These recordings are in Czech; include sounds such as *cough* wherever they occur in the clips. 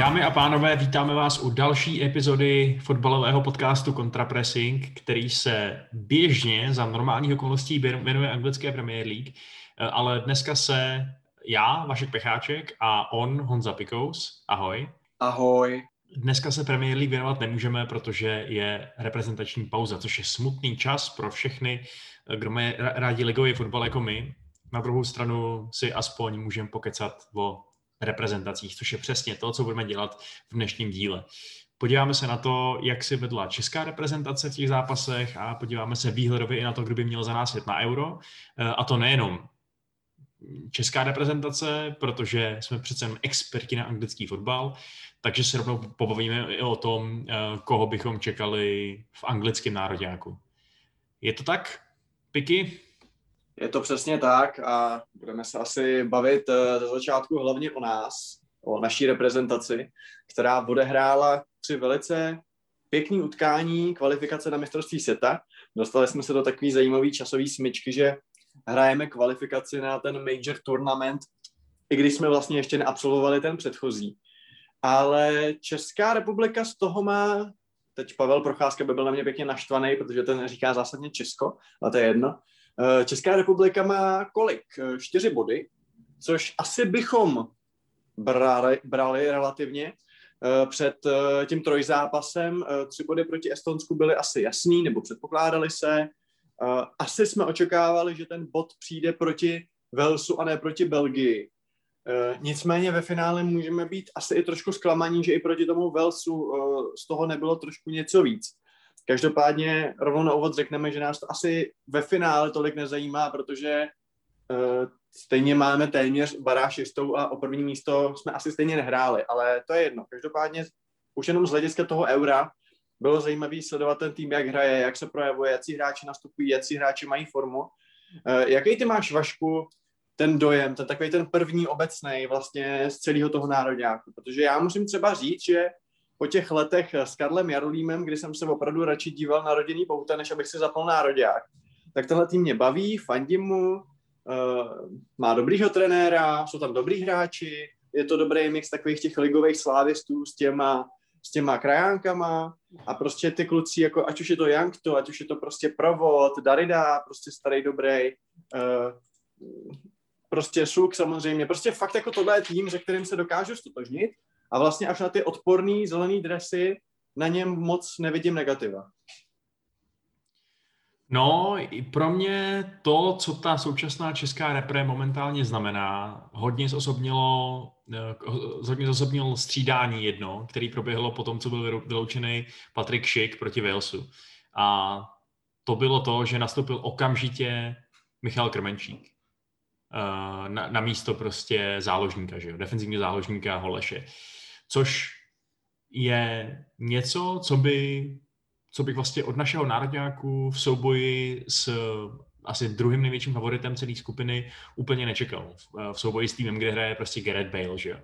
Dámy a pánové, vítáme vás u další epizody fotbalového podcastu Contrapressing, který se běžně za normálních okolností věnuje anglické Premier League, ale dneska se já, Vašek Pecháček a on, Honza Pikous. Ahoj. Ahoj. Dneska se Premier League věnovat nemůžeme, protože je reprezentační pauza, což je smutný čas pro všechny, kdo mají rádi ligový fotbal jako my. Na druhou stranu si aspoň můžeme pokecat o reprezentacích, což je přesně to, co budeme dělat v dnešním díle. Podíváme se na to, jak si vedla česká reprezentace v těch zápasech a podíváme se výhledově i na to, kdo by měl za nás jet na euro. A to nejenom česká reprezentace, protože jsme přece jen experti na anglický fotbal, takže se rovnou pobavíme i o tom, eh, koho bychom čekali v anglickém nároďáku. Je to tak, Piky? Je to přesně tak a budeme se asi bavit eh, ze začátku hlavně o nás, o naší reprezentaci, která odehrála tři velice pěkný utkání kvalifikace na mistrovství světa. Dostali jsme se do takové zajímavé časové smyčky, že hrajeme kvalifikaci na ten major tournament, i když jsme vlastně ještě neabsolvovali ten předchozí. Ale Česká republika z toho má, teď Pavel Procházka by byl na mě pěkně naštvaný, protože ten říká zásadně Česko, ale to je jedno. Eh, Česká republika má kolik? Eh, čtyři body, což asi bychom brali, brali relativně. Eh, před tím trojzápasem tři body proti Estonsku byly asi jasný, nebo předpokládali se. Asi jsme očekávali, že ten bod přijde proti Velsu a ne proti Belgii. Nicméně ve finále můžeme být asi i trošku zklamaní, že i proti tomu Velsu z toho nebylo trošku něco víc. Každopádně rovnou na úvod řekneme, že nás to asi ve finále tolik nezajímá, protože uh, stejně máme téměř baráž jistou a o první místo jsme asi stejně nehráli, ale to je jedno. Každopádně už jenom z hlediska toho eura bylo zajímavé sledovat ten tým, jak hraje, jak se projevuje, jaký hráči nastupují, jaký hráči mají formu. Uh, jaký ty máš, Vašku, ten dojem, ten takový ten první obecný vlastně z celého toho národňáku? Protože já musím třeba říct, že po těch letech s Karlem Jarolímem, kdy jsem se opravdu radši díval na rodinný pouta, než abych si zapnul národňák, tak tenhle tým mě baví, fandím mu, uh, má dobrýho trenéra, jsou tam dobrý hráči, je to dobrý mix takových těch ligových slávistů s těma s těma krajánkama a prostě ty kluci, jako ať už je to Jankto, ať už je to prostě Provod, Darida, prostě starý dobrý, uh, prostě Suk samozřejmě, prostě fakt jako tohle je tým, se kterým se dokážu stotožnit a vlastně až na ty odporný zelený dresy na něm moc nevidím negativa. No, i pro mě to, co ta současná česká repre momentálně znamená, hodně zosobnilo, eh, hodně zosobnilo střídání jedno, který proběhlo po tom, co byl vyloučený Patrik Šik proti Walesu. A to bylo to, že nastoupil okamžitě Michal Krmenčík eh, na, na místo prostě záložníka, že jo, defenzivního záložníka Holeše. Což je něco, co by co bych vlastně od našeho národňáku v souboji s asi druhým největším favoritem celé skupiny úplně nečekal. V souboji s týmem, kde hraje prostě Gareth Bale, že jo?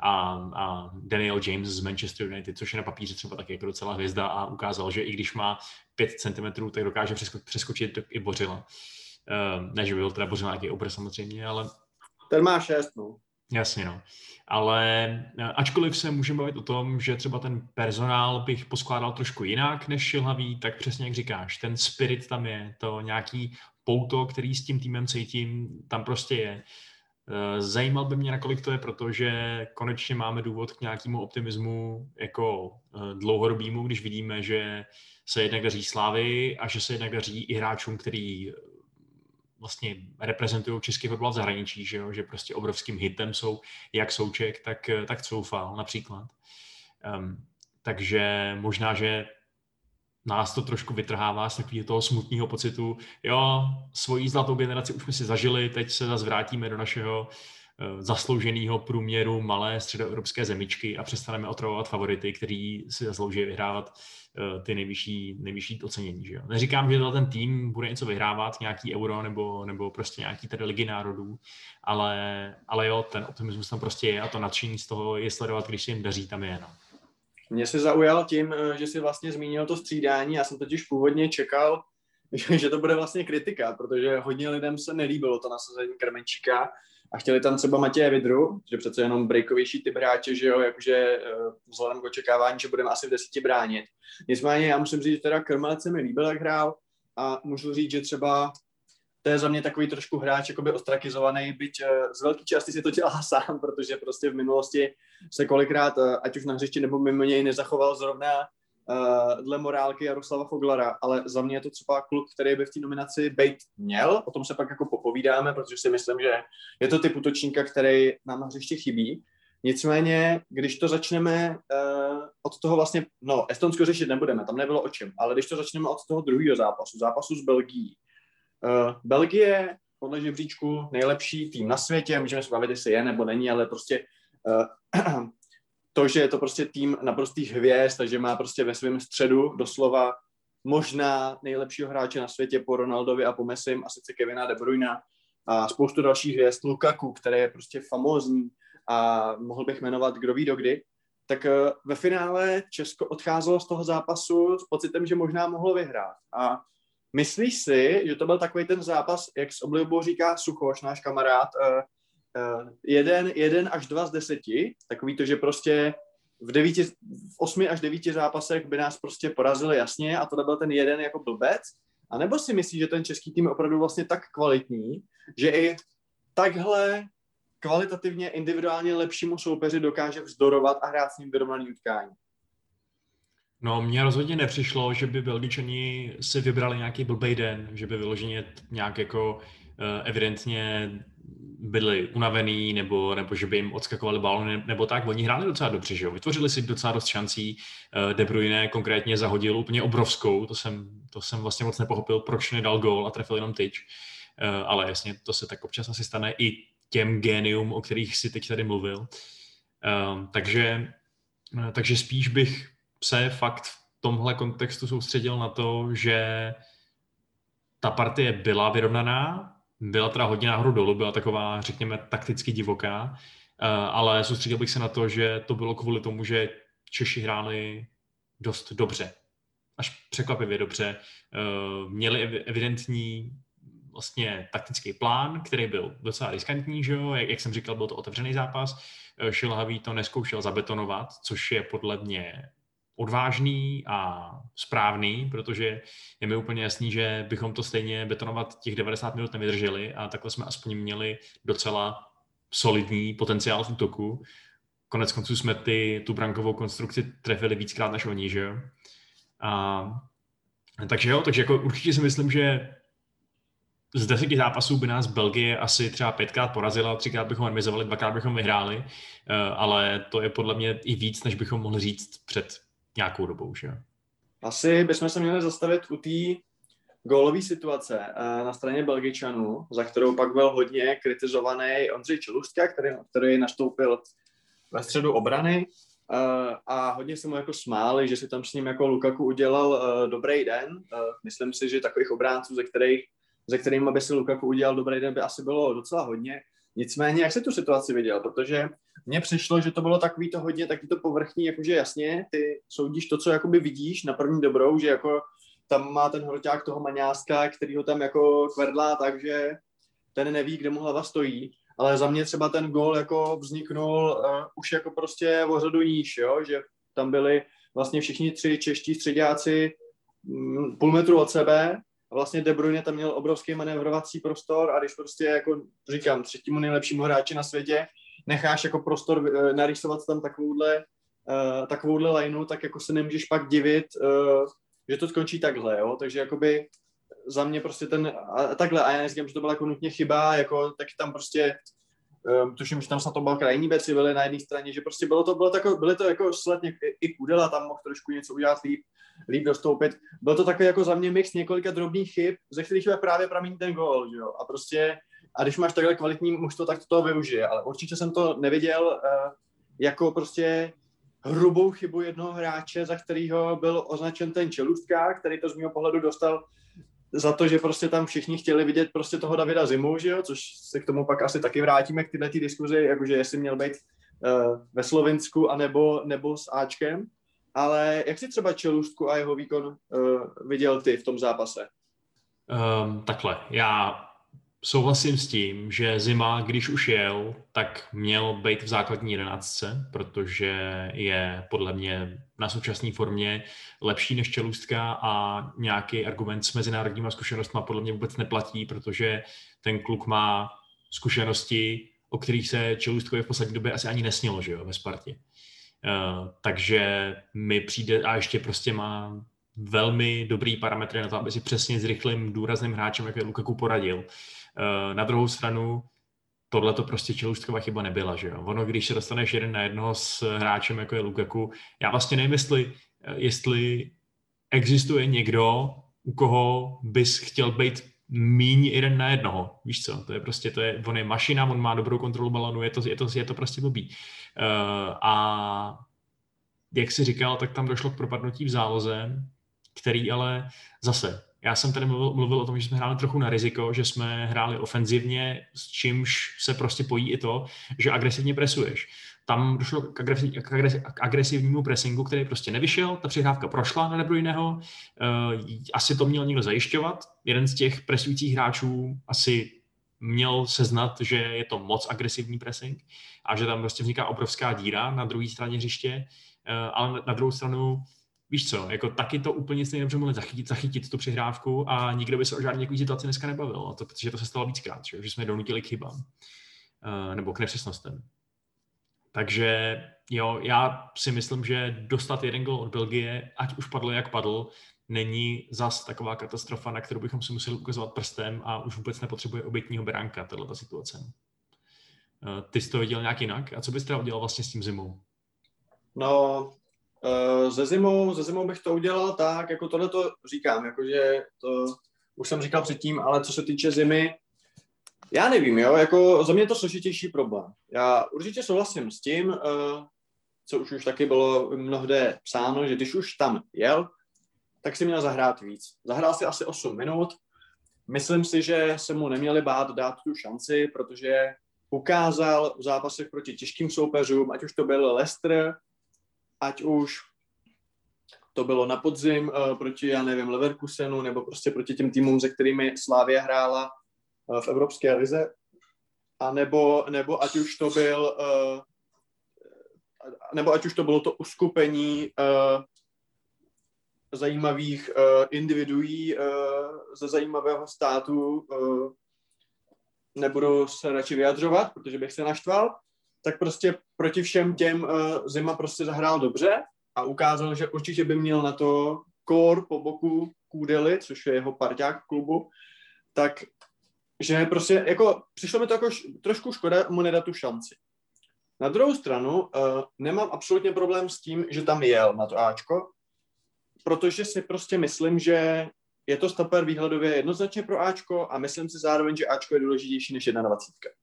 A, a Daniel James z Manchester United, což je na papíře třeba taky jako docela hvězda a ukázal, že i když má 5 cm, tak dokáže přeskočit i Bořila. Uh, ne, že by byl teda Bořila nějaký obr samozřejmě, ale... Ten má 6, no. Jasně, no. Ale eh, ačkoliv se můžeme bavit o tom, že třeba ten personál bych poskládal trošku jinak než šilhavý, tak přesně jak říkáš, ten spirit tam je, to nějaký pouto, který s tím týmem cítím, tam prostě je. Eh, zajímal by mě, nakolik to je, protože konečně máme důvod k nějakému optimismu jako eh, dlouhodobýmu, když vidíme, že se jednak daří slávy a že se jednak daří i hráčům, který vlastně reprezentují český fotbal v zahraničí, že, jo? že prostě obrovským hitem jsou jak Souček, tak, tak Coufal například. Um, takže možná, že nás to trošku vytrhává z takového toho smutného pocitu, jo, svoji zlatou generaci už jsme si zažili, teď se zase vrátíme do našeho zaslouženého průměru malé středoevropské zemičky a přestaneme otravovat favority, kteří si zaslouží vyhrávat Eh, ty nejvyšší, nejvyšší ocenění. Že jo? Neříkám, že ten tým bude něco vyhrávat, nějaký euro nebo, nebo prostě nějaký tady ligy národů, ale, ale jo, ten optimismus tam prostě je a to nadšení z toho je sledovat, když jim daří, tam je. No. Mě se zaujal tím, eh, že si vlastně zmínil to střídání. Já jsem totiž původně čekal, *laughs* že to bude vlastně kritika, protože hodně lidem se nelíbilo to nasazení Krmenčíka a chtěli tam třeba Matěje Vidru, že přece jenom breakovější typ hráče, že jo, jakože eh, vzhledem k očekávání, že budeme asi v deseti bránit. Nicméně já musím říct, že teda Krmelec se mi líbil, jak hrál a můžu říct, že třeba to je za mě takový trošku hráč jakoby ostrakizovaný, byť uh, z velké části si to dělá *laughs* sám, protože prostě v minulosti se kolikrát, uh, ať už na hřišti nebo mimo něj, nezachoval zrovna uh, dle morálky Jaroslava Foglara, ale za mě je to třeba kluk, který by v té nominaci být měl, o tom se pak jako popovídáme, protože si myslím, že je to typ útočníka, který nám na hřišti chybí. Nicméně, když to začneme uh, od toho vlastně, no, Estonsko řešit nebudeme, tam nebylo o čem, ale když to začneme od toho druhého zápasu, zápasu s Belgií. Uh, Belgie podle žebříčku nejlepší tým na světě, můžeme se bavit, jestli je nebo není, ale prostě uh, *clears throat* to, že je to prostě tým naprostých hvězd, takže má prostě ve svém středu doslova možná nejlepšího hráče na světě po Ronaldovi a po Messim, a sice Kevina De Bruyne a spoustu dalších hvězd, Lukaku, který je prostě famózní a mohl bych jmenovat kdo ví dokdy, tak eh, ve finále Česko odcházelo z toho zápasu s pocitem, že možná mohlo vyhrát. A myslíš si, že to byl takový ten zápas, jak s oblibou říká Suchoš, náš kamarád, eh, jeden, jeden až dva z deseti, takový to, že prostě v, devíti, v osmi až devíti zápasech by nás prostě porazili jasně a to byl ten jeden jako blbec, a nebo si myslíš, že ten český tým je opravdu vlastně tak kvalitní, že i takhle kvalitativně, individuálně lepšímu soupeři dokáže vzdorovat a hrát s ním vyrovnaný utkání? No, mně rozhodně nepřišlo, že by Belgičani si vybrali nějaký blbej den, že by vyloženě nějak jako uh, evidentně byli unavený, nebo, nebo že by jim odskakovali balony, nebo tak. Oni hráli docela dobře, že jo? Vytvořili si docela dost šancí. Eh, De Bruyne konkrétně zahodil úplně obrovskou, to jsem, to jsem vlastně moc nepochopil, proč nedal gól a trefil jenom tyč. Eh, ale jasně, to se tak občas asi stane i těm génium, o kterých si teď tady mluvil. Eh, takže, takže spíš bych se fakt v tomhle kontextu soustředil na to, že ta partie byla vyrovnaná, byla teda hodně nahoru dolů, byla taková, řekněme, takticky divoká, eh, ale soustředil bych se na to, že to bylo kvůli tomu, že Češi hráli dost dobře, až překvapivě dobře. Eh, měli evidentní vlastně taktický plán, který byl docela riskantní, že jo? Jak, jak jsem říkal, byl to otevřený zápas. Eh, Šilhavý to neskoušel zabetonovat, což je podle mě odvážný a správný, protože je mi úplně jasný, že bychom to stejně betonovat těch 90 minut nevydrželi a takhle jsme aspoň měli docela solidní potenciál v útoku. Konec konců jsme ty, tu brankovou konstrukci trefili víckrát než oni, že jo? A, takže jo, takže jako určitě si myslím, že z deseti zápasů by nás Belgie asi třeba pětkrát porazila, třikrát bychom remizovali, dvakrát bychom vyhráli, eh, ale to je podle mě i víc, než bychom mohli říct před nějakou dobou, že Asi bychom se měli zastavit u té gólové situace eh, na straně Belgičanů, za kterou pak byl hodně kritizovaný Ondřej Čelustka, který, který nastoupil ve středu obrany eh, a hodně se mu jako smáli, že si tam s ním jako Lukaku udělal eh, dobrý den. Myslím si, že takových obránců, ze kterých ze kterým by si Lukaku udělal dobrý den, by asi bylo docela hodně. Nicméně, jak se tu situaci viděl? Protože mně přišlo, že to bylo takový to hodně, taky to povrchní, jakože jasně, ty soudíš to, co jakoby vidíš na první dobrou, že jako tam má ten hroťák toho maňáska, který ho tam jako kverdlá takže ten neví, kde mu hlava stojí, ale za mě třeba ten gol jako vzniknul uh, už jako prostě o řadu níž, jo? že tam byli vlastně všichni tři čeští středáci um, půl metru od sebe a vlastně De Bruyne tam měl obrovský manévrovací prostor a když prostě jako říkám třetímu nejlepšímu hráči na světě necháš jako prostor uh, narýsovat tam takovouhle, uh, takovouhle lineu, tak jako se nemůžeš pak divit, uh, že to skončí takhle, jo, takže jakoby za mě prostě ten, a takhle, a já neříkám, že to byla jako nutně chyba, jako, tak tam prostě um, tuším, že tam snad to byl krajní beci byly na jedné straně, že prostě bylo to, bylo to, byly to jako sled něk, i Kudela tam mohl trošku něco udělat líp, líp dostoupit. Byl to takový jako za mě mix několika drobných chyb, ze kterých právě pramení ten gol, jo? A prostě a když máš takhle kvalitní mužstvo, tak to toho využije, ale určitě jsem to neviděl uh, jako prostě hrubou chybu jednoho hráče, za kterého byl označen ten čelůstka, který to z mého pohledu dostal za to, že prostě tam všichni chtěli vidět prostě toho Davida Zimu, že jo? což se k tomu pak asi taky vrátíme k této diskuzi, jakože jestli měl být uh, ve anebo nebo s Ačkem. Ale jak si třeba Čelůstku a jeho výkon uh, viděl ty v tom zápase? Um, takhle, já souhlasím s tím, že Zima, když už jel, tak měl být v základní jedenáctce, protože je podle mě na současné formě lepší než Čelůstka a nějaký argument s mezinárodníma zkušenostmi podle mě vůbec neplatí, protože ten kluk má zkušenosti, o kterých se Čelůstkovi v poslední době asi ani nesnilo, že jo, ve Spartě. Uh, takže mi přijde, a ještě prostě má velmi dobrý parametry na to, aby si přesně s rychlým, důrazným hráčem, jako je Lukaku, poradil. Uh, na druhou stranu, tohle to prostě čelůstková chyba nebyla, že jo. Ono, když se dostaneš jeden na jednoho s hráčem, jako je Lukaku, já vlastně nevím, jestli, jestli existuje někdo, u koho bys chtěl být míň jeden na jednoho. Víš co, to je prostě, to je, on je mašina, on má dobrou kontrolu balonu, je to, je to, je to prostě blbý. Uh, a jak jsi říkal, tak tam došlo k propadnutí v záloze, který ale zase, já jsem tady mluvil, mluvil o tom, že jsme hráli trochu na riziko, že jsme hráli ofenzivně, s čímž se prostě pojí i to, že agresivně presuješ. Tam došlo k, agresiv, k, agresiv, k agresivnímu pressingu, který prostě nevyšel, ta přihrávka prošla na De jiného. uh, asi to měl někdo zajišťovat. Jeden z těch presujících hráčů asi měl seznat, že je to moc agresivní pressing a že tam prostě vzniká obrovská díra na druhé straně hřiště, uh, ale na druhou stranu víš co, jako taky to úplně stejně dobře mohli zachytit, zachytit tu přihrávku a nikdo by se o žádné situaci dneska nebavil, to, protože to se stalo víckrát, že, že jsme donutili k chybám uh, nebo k nepřesnostem. Takže jo, já si myslím, že dostat jeden gol od Belgie, ať už padl jak padl, není zas taková katastrofa, na kterou bychom si museli ukazovat prstem a už vůbec nepotřebuje obětního beránka, tato situace. Uh, ty jsi to viděl nějak jinak? A co bys teda udělal vlastně s tím zimou? No, ze zimou, ze zimou bych to udělal tak, jako tohle to říkám, jakože to už jsem říkal předtím, ale co se týče zimy, já nevím, jo, jako za mě je to složitější problém. Já určitě souhlasím s tím, uh, co už už taky bylo mnohde psáno, že když už tam jel, tak si měl zahrát víc. Zahrál si asi 8 minut. Myslím si, že se mu neměli bát dát tu šanci, protože ukázal v zápasech proti těžkým soupeřům, ať už to byl Leicester, ať už to bylo na podzim uh, proti, já nevím, Leverkusenu, nebo prostě proti těm týmům, se kterými Slávia hrála uh, v Evropské lize, a nebo, nebo ať už to byl uh, nebo ať už to bylo to uskupení uh, zajímavých uh, individuí uh, ze zajímavého státu, uh, nebudu se radši vyjadřovat, protože bych se naštval, tak prostě proti všem těm uh, Zima prostě zahrál dobře a ukázal, že určitě by měl na to kor po boku Kůdely, což je jeho parťák klubu, tak že prostě jako přišlo mi to jako š, trošku škoda mu nedat tu šanci. Na druhou stranu uh, nemám absolutně problém s tím, že tam jel na to Ačko, protože si prostě myslím, že je to stoper výhledově jednoznačně pro Ačko a myslím si zároveň, že Ačko je důležitější než 21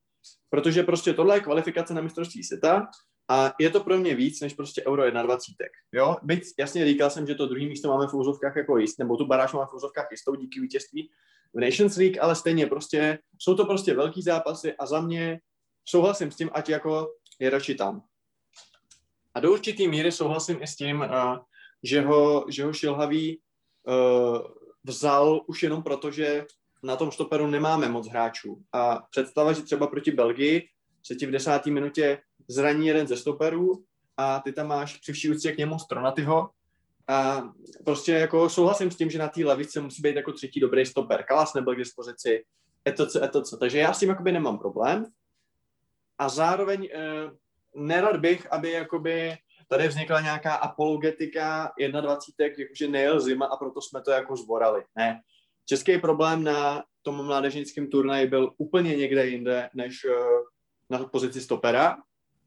protože prostě tohle je kvalifikace na mistrovství světa a je to pro mě víc než prostě Euro 21. Jo? Byť jasně říkal jsem, že to druhý místo máme v úzovkách jako jist, nebo tu baráž máme v úzovkách jistou díky vítězství v Nations League, ale stejně prostě jsou to prostě velký zápasy a za mě souhlasím s tím, ať jako je radši tam. A do určitý míry souhlasím i s tím, uh, že ho, že ho Šilhavý uh, vzal už jenom proto, že na tom stoperu nemáme moc hráčů. A představa, že třeba proti Belgii se ti v desáté minutě zraní jeden ze stoperů a ty tam máš při vší úctě k němu Stronatyho a prostě jako souhlasím s tím, že na té levice musí být jako třetí dobrý stoper. Kalas nebyl k dispozici, etoce, etoce. Takže já s tím jakoby nemám problém. A zároveň eh, nerad bych, aby jakoby tady vznikla nějaká apologetika 21, jakože nejel zima a proto jsme to jako zvorali. Ne, Český problém na tom mládežnickém turnaji byl úplně někde jinde, než eh, na pozici stopera.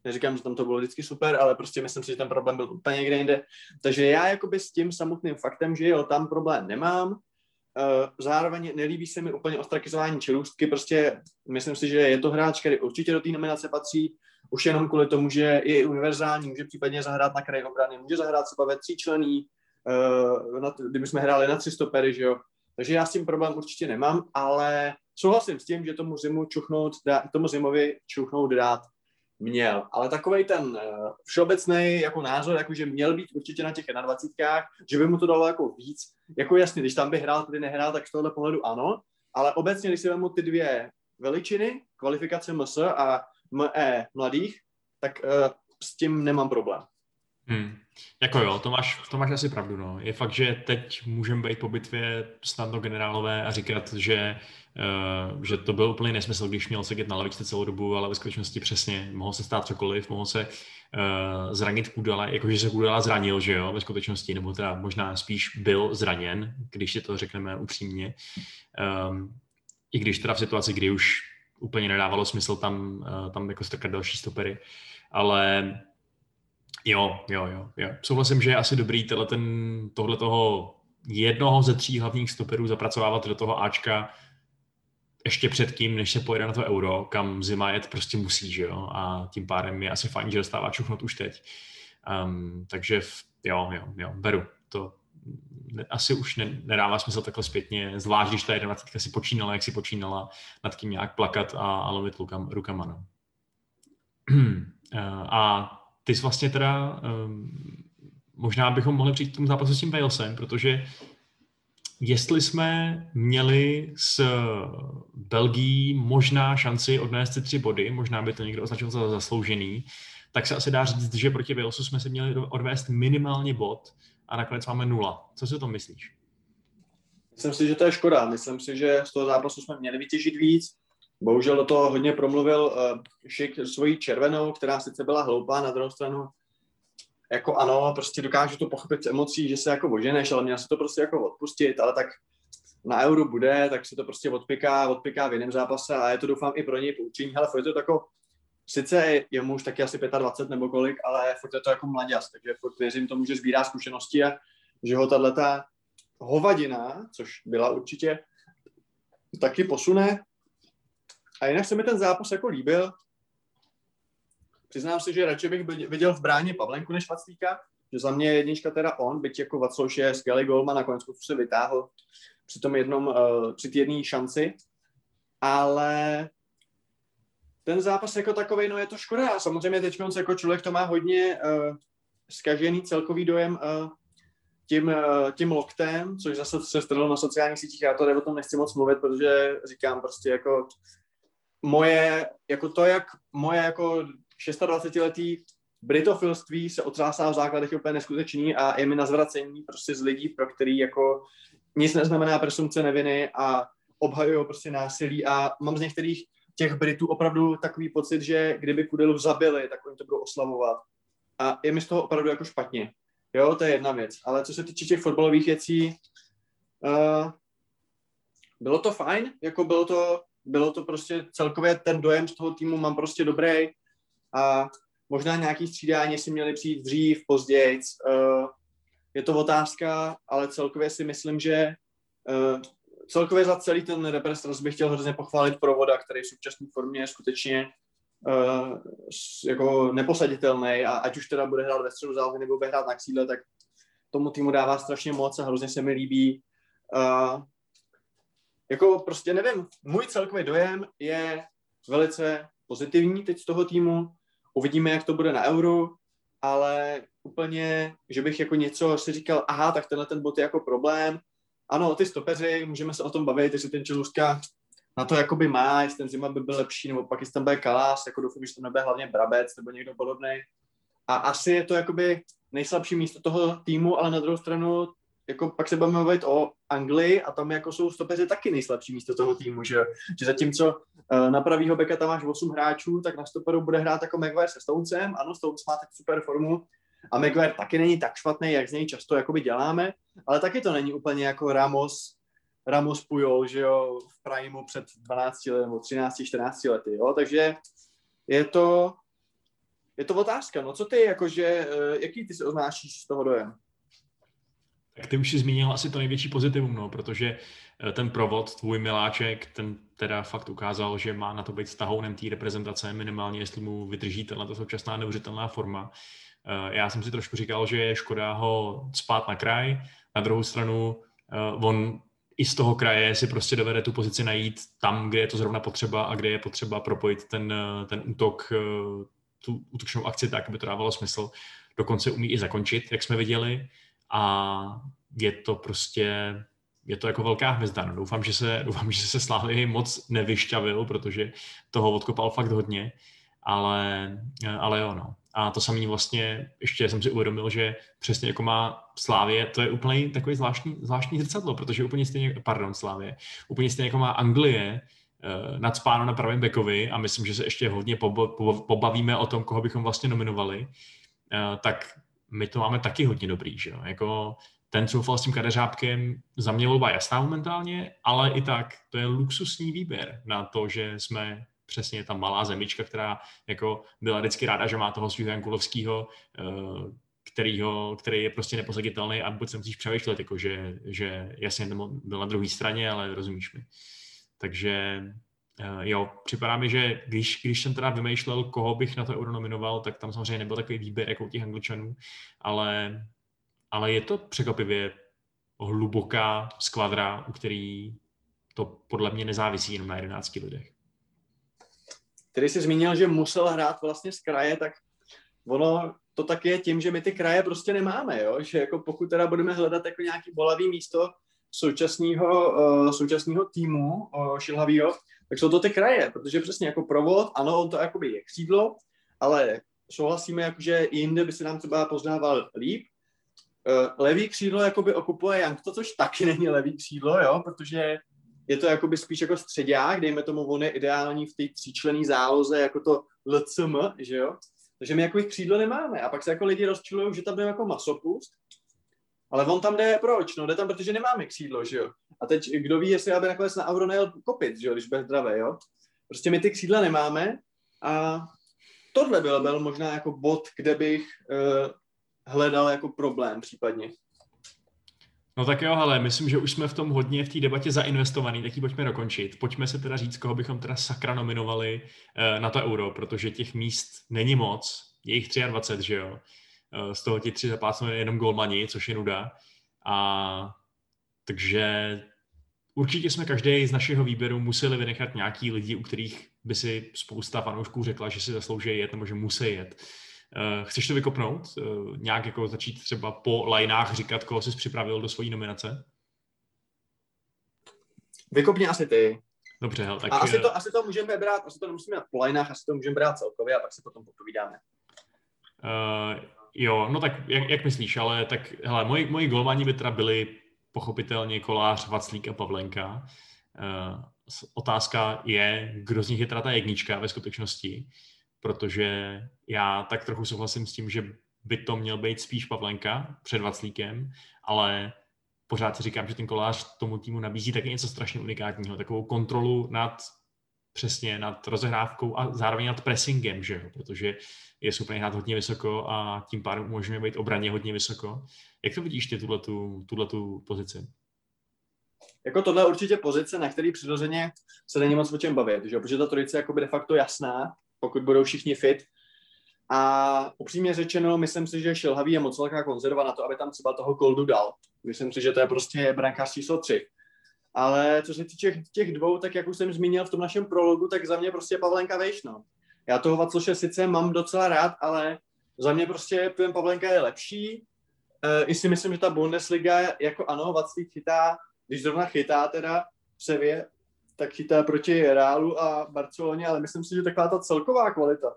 Neříkám, že tam to bylo vždycky super, ale prostě myslím si, že ten problém byl úplně někde jinde. Takže já jakoby s tím samotným faktem, že jo, tam problém nemám. Uh, zároveň nelíbí se mi úplně ostrakizování čelůstky, prostě myslím si, že je to hráč, který určitě do té nominace patří, už jenom kvůli tomu, že je univerzální, může případně zahrát na kraji obrany, může zahrát třeba ve tříčlený, uh, na, kdyby jsme hráli na tři stopery, že jo. Takže já s tím problém určitě nemám, ale souhlasím s tím, že tomu zimu čuchnout, tomu zimovi čuchnout dát měl. Ale takový ten uh, všeobecný jako názor, jako že měl být určitě na těch 21, že by mu to dalo jako víc. Jako jasně, když tam by hrál, tady nehrál, tak z tohohle pohledu ano. Ale obecně, když si vezmu ty dvě veličiny, kvalifikace MS a ME mladých, tak uh, s tím nemám problém. Hmm. Jako jo, to máš, to máš asi pravdu. No. Je fakt, že teď můžeme být po bitvě snadno generálové a říkat, že, uh, že to byl úplný nesmysl, když měl sedět na lavičce celou dobu, ale ve skutečnosti přesně mohlo se stát cokoliv, mohlo se uh, zranit Kudala, jakože se Kudala zranil, že jo, ve skutečnosti, nebo teda možná spíš byl zraněn, když si to řekneme upřímně. Um, I když teda v situaci, kdy už úplně nedávalo smysl tam, uh, tam jako strkat další stopery, ale Jo, jo, jo, jo. Souhlasím, že je asi dobrý ten, tohle toho jednoho ze tří hlavních stoperů zapracovávat do toho Ačka ještě předtím, než se pojede na to euro, kam zima jet prostě musí, že jo, a tím pádem je asi fajn, že dostává čuchnout už teď. Um, takže v, jo, jo, jo, beru. To asi už ne, nedává smysl takhle zpětně, zvlášť když ta 21 si počínala, jak si počínala, nad tím nějak plakat a, a lovit lukam, rukama. No. *clears throat* a ty jsi vlastně teda, um, možná bychom mohli přijít k tomu zápasu s tím Walesem, protože jestli jsme měli s Belgií možná šanci odnést si tři body, možná by to někdo označil za zasloužený, tak se asi dá říct, že proti Walesu jsme si měli odvést minimálně bod a nakonec máme nula. Co si o tom myslíš? Myslím si, že to je škoda. Myslím si, že z toho zápasu jsme měli vytěžit víc. Bohužel do toho hodně promluvil uh, Šik svojí červenou, která sice byla hloupá, na druhou stranu jako ano, prostě dokážu to pochopit emocí, že se jako oženeš, ale měl se to prostě jako odpustit, ale tak na euro bude, tak se to prostě odpiká, odpiká v jiném zápase a je to doufám i pro něj poučení. Ale je to jako, sice je mu už taky asi 25 nebo kolik, ale furt je to jako mladěz, takže furt věřím tomu, že sbírá zkušenosti a že ho tato hovadina, což byla určitě, taky posune a jinak se mi ten zápas jako líbil. Přiznám se, že radši bych viděl v bráně Pavlenku než Vaclíka, že za mě je jednička teda on, byť jako Vacloš je skvělý golman, nakonec se vytáhl při tom jednom, uh, při jedné šanci, ale ten zápas jako takový, no je to škoda. Samozřejmě teď jako člověk to má hodně uh, zkažený celkový dojem uh, tím, uh, tím loktem, což zase se stralo na sociálních sítích, já to o tom nechci moc mluvit, protože říkám prostě jako moje, jako to, jak moje jako 26-letý britofilství se otřásá v základech je úplně neskutečný a je mi na zvracení prostě z lidí, pro který jako nic neznamená presumce neviny a obhajují prostě násilí a mám z některých těch Britů opravdu takový pocit, že kdyby Kudelu zabili, tak oni to budou oslavovat. A je mi z toho opravdu jako špatně. Jo, to je jedna věc. Ale co se týče těch fotbalových věcí, uh, bylo to fajn, jako bylo to, bylo to prostě celkově ten dojem z toho týmu mám prostě dobrý a možná nějaký střídání si měli přijít dřív, později. Uh, je to otázka, ale celkově si myslím, že uh, celkově za celý ten represtras bych chtěl hrozně pochválit Provoda, který v současné formě je skutečně uh, jako neposaditelný a ať už teda bude hrát ve středu zálohy nebo bude hrát na křídle, tak tomu týmu dává strašně moc a hrozně se mi líbí. Uh, jako prostě nevím, můj celkový dojem je velice pozitivní teď z toho týmu. Uvidíme, jak to bude na euro, ale úplně, že bych jako něco si říkal, aha, tak tenhle ten bod je jako problém. Ano, ty stopeři, můžeme se o tom bavit, jestli ten Čeluska na to jakoby má, jestli ten Zima by byl lepší, nebo pak jestli tam bude Kalás, jako doufám, že tam nebude hlavně Brabec nebo někdo podobný. A asi je to jakoby nejslabší místo toho týmu, ale na druhou stranu jako pak se budeme mluvit o Anglii a tam jako jsou stopeři taky nejslabší místo toho týmu, že, že zatímco uh, na pravýho beka tam máš 8 hráčů, tak na stoperu bude hrát jako Maguire se Stonesem, ano, Stones má tak super formu a Maguire taky není tak špatný, jak z něj často jakoby děláme, ale taky to není úplně jako Ramos, Ramos Pujol, že jo, v Primeu před 12 lety nebo 13, 14 lety, jo, takže je to, je to otázka, no co ty, jakože, uh, jaký ty se oznášíš z toho dojem? Ty už si zmínil asi to největší pozitivum, no, protože eh, ten provod, tvůj miláček, ten teda fakt ukázal, že má na to být stahounem té reprezentace, minimálně jestli mu vydrží tato současná neuvěřitelná forma. Eh, já jsem si trošku říkal, že je škoda ho spát na kraj, na druhou stranu eh, on i z toho kraje si prostě dovede tu pozici najít tam, kde je to zrovna potřeba a kde je potřeba propojit ten, ten útok, tu útočnou akci tak, aby to dávalo smysl. Dokonce umí i zakončit, jak jsme viděli a je to prostě, je to jako velká hvězda. No, doufám, že se, doufám, že se Slávy moc nevyšťavil, protože toho odkopal fakt hodně, ale, ale jo, no. A to samý vlastně, ještě jsem si uvědomil, že přesně jako má Slávě, to je úplně takový zvláštní, zvláštní zrcadlo, protože úplně stejně, pardon, Slávě, úplně stejně jako má Anglie, uh, nadspáno na pravém bekovi a myslím, že se ještě hodně pobavíme o tom, koho bychom vlastně nominovali, uh, tak my to máme taky hodně dobrý, že jo? Jako ten soufal s tím kadeřábkem za mě volba jasná momentálně, ale i tak to je luxusní výběr na to, že jsme přesně ta malá zemička, která jako byla vždycky ráda, že má toho svého Jankulovského, eh, kterýho, který je prostě neposaditelný a buď se musíš přemýšlet, jako že, že jasně byl na druhé straně, ale rozumíš mi. Takže jo, připadá mi, že když, když jsem teda vymýšlel, koho bych na to euro nominoval, tak tam samozřejmě nebyl takový výběr jako u těch angličanů, ale, ale je to překvapivě hluboká skvadra, u který to podle mě nezávisí jenom na 11 lidech. Který jsi zmínil, že musel hrát vlastně z kraje, tak ono to tak je tím, že my ty kraje prostě nemáme, jo? že jako pokud teda budeme hledat jako nějaký bolavý místo současného, uh, současného týmu uh, šilhavýho, tak jsou to ty kraje, protože přesně jako provod, ano, on to jakoby je křídlo, ale souhlasíme, že jinde by se nám třeba poznával líp. Uh, levý křídlo jakoby okupuje Jank, to což taky není levý křídlo, jo, protože je to jakoby spíš jako středák, dejme tomu, on je ideální v té tříčlený záloze, jako to LCM, že jo. Takže my jako křídlo nemáme. A pak se jako lidi rozčilují, že tam jde jako masopust, ale on tam jde proč? No jde tam, protože nemáme křídlo, že jo. A teď kdo ví, jestli aby nakonec na Auro nejel kopit, že jo, když bude zdravé, jo. Prostě my ty křídla nemáme a tohle byl, byl možná jako bod, kde bych uh, hledal jako problém případně. No tak jo, ale myslím, že už jsme v tom hodně v té debatě zainvestovaný, tak ji pojďme dokončit. Pojďme se teda říct, koho bychom teda sakra nominovali uh, na to euro, protože těch míst není moc, je jich 23, že jo. Uh, z toho ti tři zaplácnou jenom golmani, což je nuda. A takže určitě jsme každý z našeho výběru museli vynechat nějaký lidi, u kterých by si spousta fanoušků řekla, že si zaslouží jet nebo že musí jet. Uh, chceš to vykopnout? Uh, nějak jako začít třeba po lajnách říkat, koho jsi připravil do svojí nominace? Vykopni asi ty. Dobře, hel, tak... A asi to, asi to můžeme brát, asi to nemusíme po lajnách, asi to můžeme brát celkově a pak se potom popovídáme. Uh, jo, no tak jak, jak myslíš, ale tak hele, moji, moji golmani by teda byli pochopitelně Kolář, Vaclík a Pavlenka. Uh, otázka je, kdo z nich je teda ta jednička ve skutečnosti, protože já tak trochu souhlasím s tím, že by to měl být spíš Pavlenka před Vaclíkem, ale pořád si říkám, že ten kolář tomu týmu nabízí taky něco strašně unikátního, takovou kontrolu nad přesně nad rozehrávkou a zároveň nad pressingem, že jo? protože je schopný hrát hodně vysoko a tím pádem umožňuje být obraně hodně vysoko. Jak to vidíš ty, tuhle tu pozici? Jako tohle je určitě pozice, na který přirozeně se není moc o čem bavit, že? protože ta trojice je de facto jasná, pokud budou všichni fit. A upřímně řečeno, myslím si, že Šilhavý je moc velká konzerva na to, aby tam třeba toho Koldu dal. Myslím si, že to je prostě brankář číslo 3. Ale co se týče těch dvou, tak jak už jsem zmínil v tom našem prologu, tak za mě prostě Pavlenka vejš, no. Já toho Vacloše sice mám docela rád, ale za mě prostě ten Pavlenka je lepší. E, I si myslím, že ta Bundesliga, jako ano, Vaclík chytá, když zrovna chytá teda v Sevě, tak chytá proti Reálu a Barceloně, ale myslím si, že taková ta celková kvalita.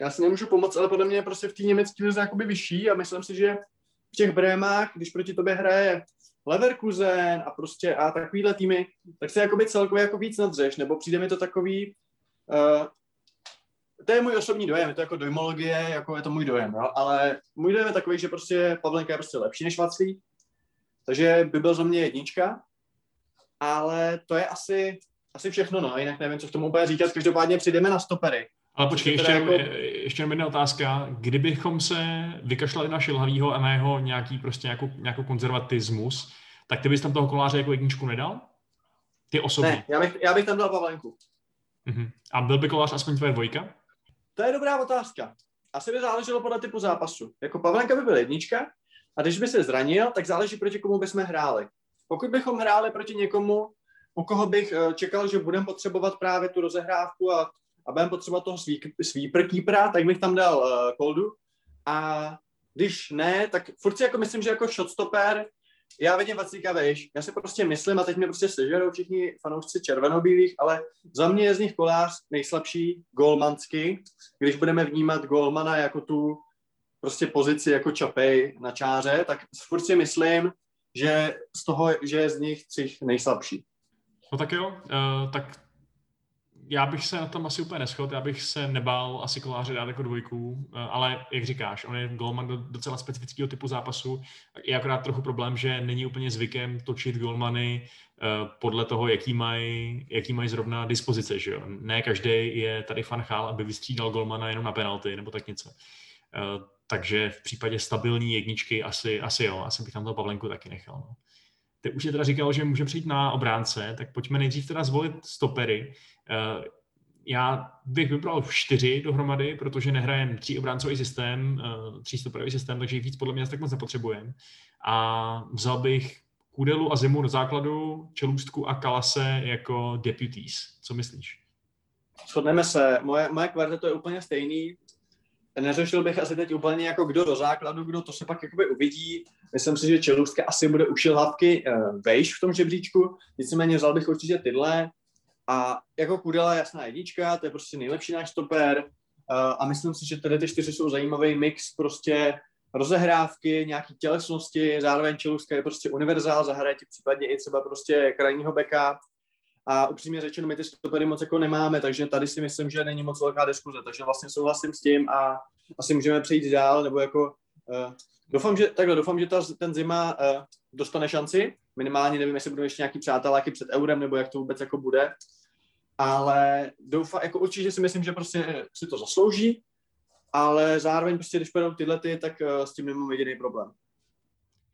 Já si nemůžu pomoct, ale podle mě prostě v té německé lize jakoby vyšší a myslím si, že v těch Brémách, když proti tobě hraje Leverkusen a prostě a takovýhle týmy, tak se jakoby celkově jako víc nadřeš, nebo přijde mi to takový, uh, to je můj osobní dojem, je to jako dojmologie, jako je to můj dojem, jo? ale můj dojem je takový, že prostě Pavlenka je prostě lepší než Vaclí, takže by byl za mě jednička, ale to je asi, asi všechno, no, jinak nevím, co k tomu úplně říkat, každopádně přijdeme na stopery Ale počkej, ještě, jako... ještě jedna otázka. Kdybychom se vykašlali na Šilhavýho a na jeho nějaký prostě nějakou, nějakou konzervatismus, tak ty bys tam toho koláře jako jedničku nedal? Ty osobně? Ne, já bych, já bych tam dal Pavlenku. Uh-huh. A byl by kolář aspoň tvoje dvojka? To je dobrá otázka. Asi by záleželo podle typu zápasu. Jako Pavlenka by byl jednička a když by se zranil, tak záleží proti komu bychom hráli. Pokud bychom hráli proti někomu, u koho bych eh, čekal, že budeme potřebovat právě tu rozehrávku a, a budeme potřebovat toho sweeper keepera, tak bych tam dal uh, Koldu. A když ne, tak furt si jako myslím, že jako shotstopper já vidím Vacíka vejš, já si prostě myslím, a teď mě prostě sežerou všichni fanoušci červenobílých, ale za mě je z nich kolář nejslabší golmansky, když budeme vnímat golmana jako tu prostě pozici jako čapej na čáře, tak furt si myslím, že z toho, že je z nich třich nejslabší. No tak jo, uh, tak já bych se na tom asi úplně neschod, já bych se nebál asi koláře dát jako dvojku, eh, ale jak říkáš, on je golman do docela specifického typu zápasu. Je akorát trochu problém, že není úplně zvykem točit golmany eh, podle toho, jaký mají jaký maj zrovna dispozice. Že jo? Ne každý je tady fanchál, aby vystřídal golmana jenom na penalty nebo tak něco. Eh, takže v případě stabilní jedničky asi, asi jo, asi bych tam toho Pavlenku taky nechal. No. Ty už je teda říkal, že může přijít na obránce, tak pojďme nejdřív teda zvolit stopery. Eh, já bych vybral čtyři dohromady, protože nehrajem tří obráncový systém, eh, tří stoperový systém, takže víc podle mě tak moc nepotřebujeme. A vzal bych Kudelu a Zimu do základu, Čelůstku a Kalase jako deputies. Co myslíš? Shodneme se. Moje, moje kvarteto je úplně stejný neřešil bych asi teď úplně jako kdo do základu, kdo to se pak jakoby uvidí. Myslím si, že Čelůstka asi bude u šilhavky uh, vejš v tom žebříčku, nicméně vzal bych určitě tyhle. A jako Kudela jasná jednička, to je prostě nejlepší náš stoper. Uh, a myslím si, že tady ty čtyři jsou zajímavý mix prostě rozehrávky, nějaký tělesnosti, zároveň Čelůstka je prostě univerzál, zahraje ti případně i třeba prostě krajního beka, a upřímně řečeno, my ty stopery moc jako nemáme, takže tady si myslím, že není moc velká diskuze, takže vlastně souhlasím s tím a asi můžeme přejít dál, nebo jako uh, doufám, že takhle, doufám, že ta, ten zima uh, dostane šanci, minimálně nevím, jestli budou ještě nějaký přáteláky před eurem, nebo jak to vůbec jako bude, ale doufám, jako určitě si myslím, že prostě si to zaslouží, ale zároveň prostě, když půjdou tyhle ty, tak uh, s tím nemám jediný problém.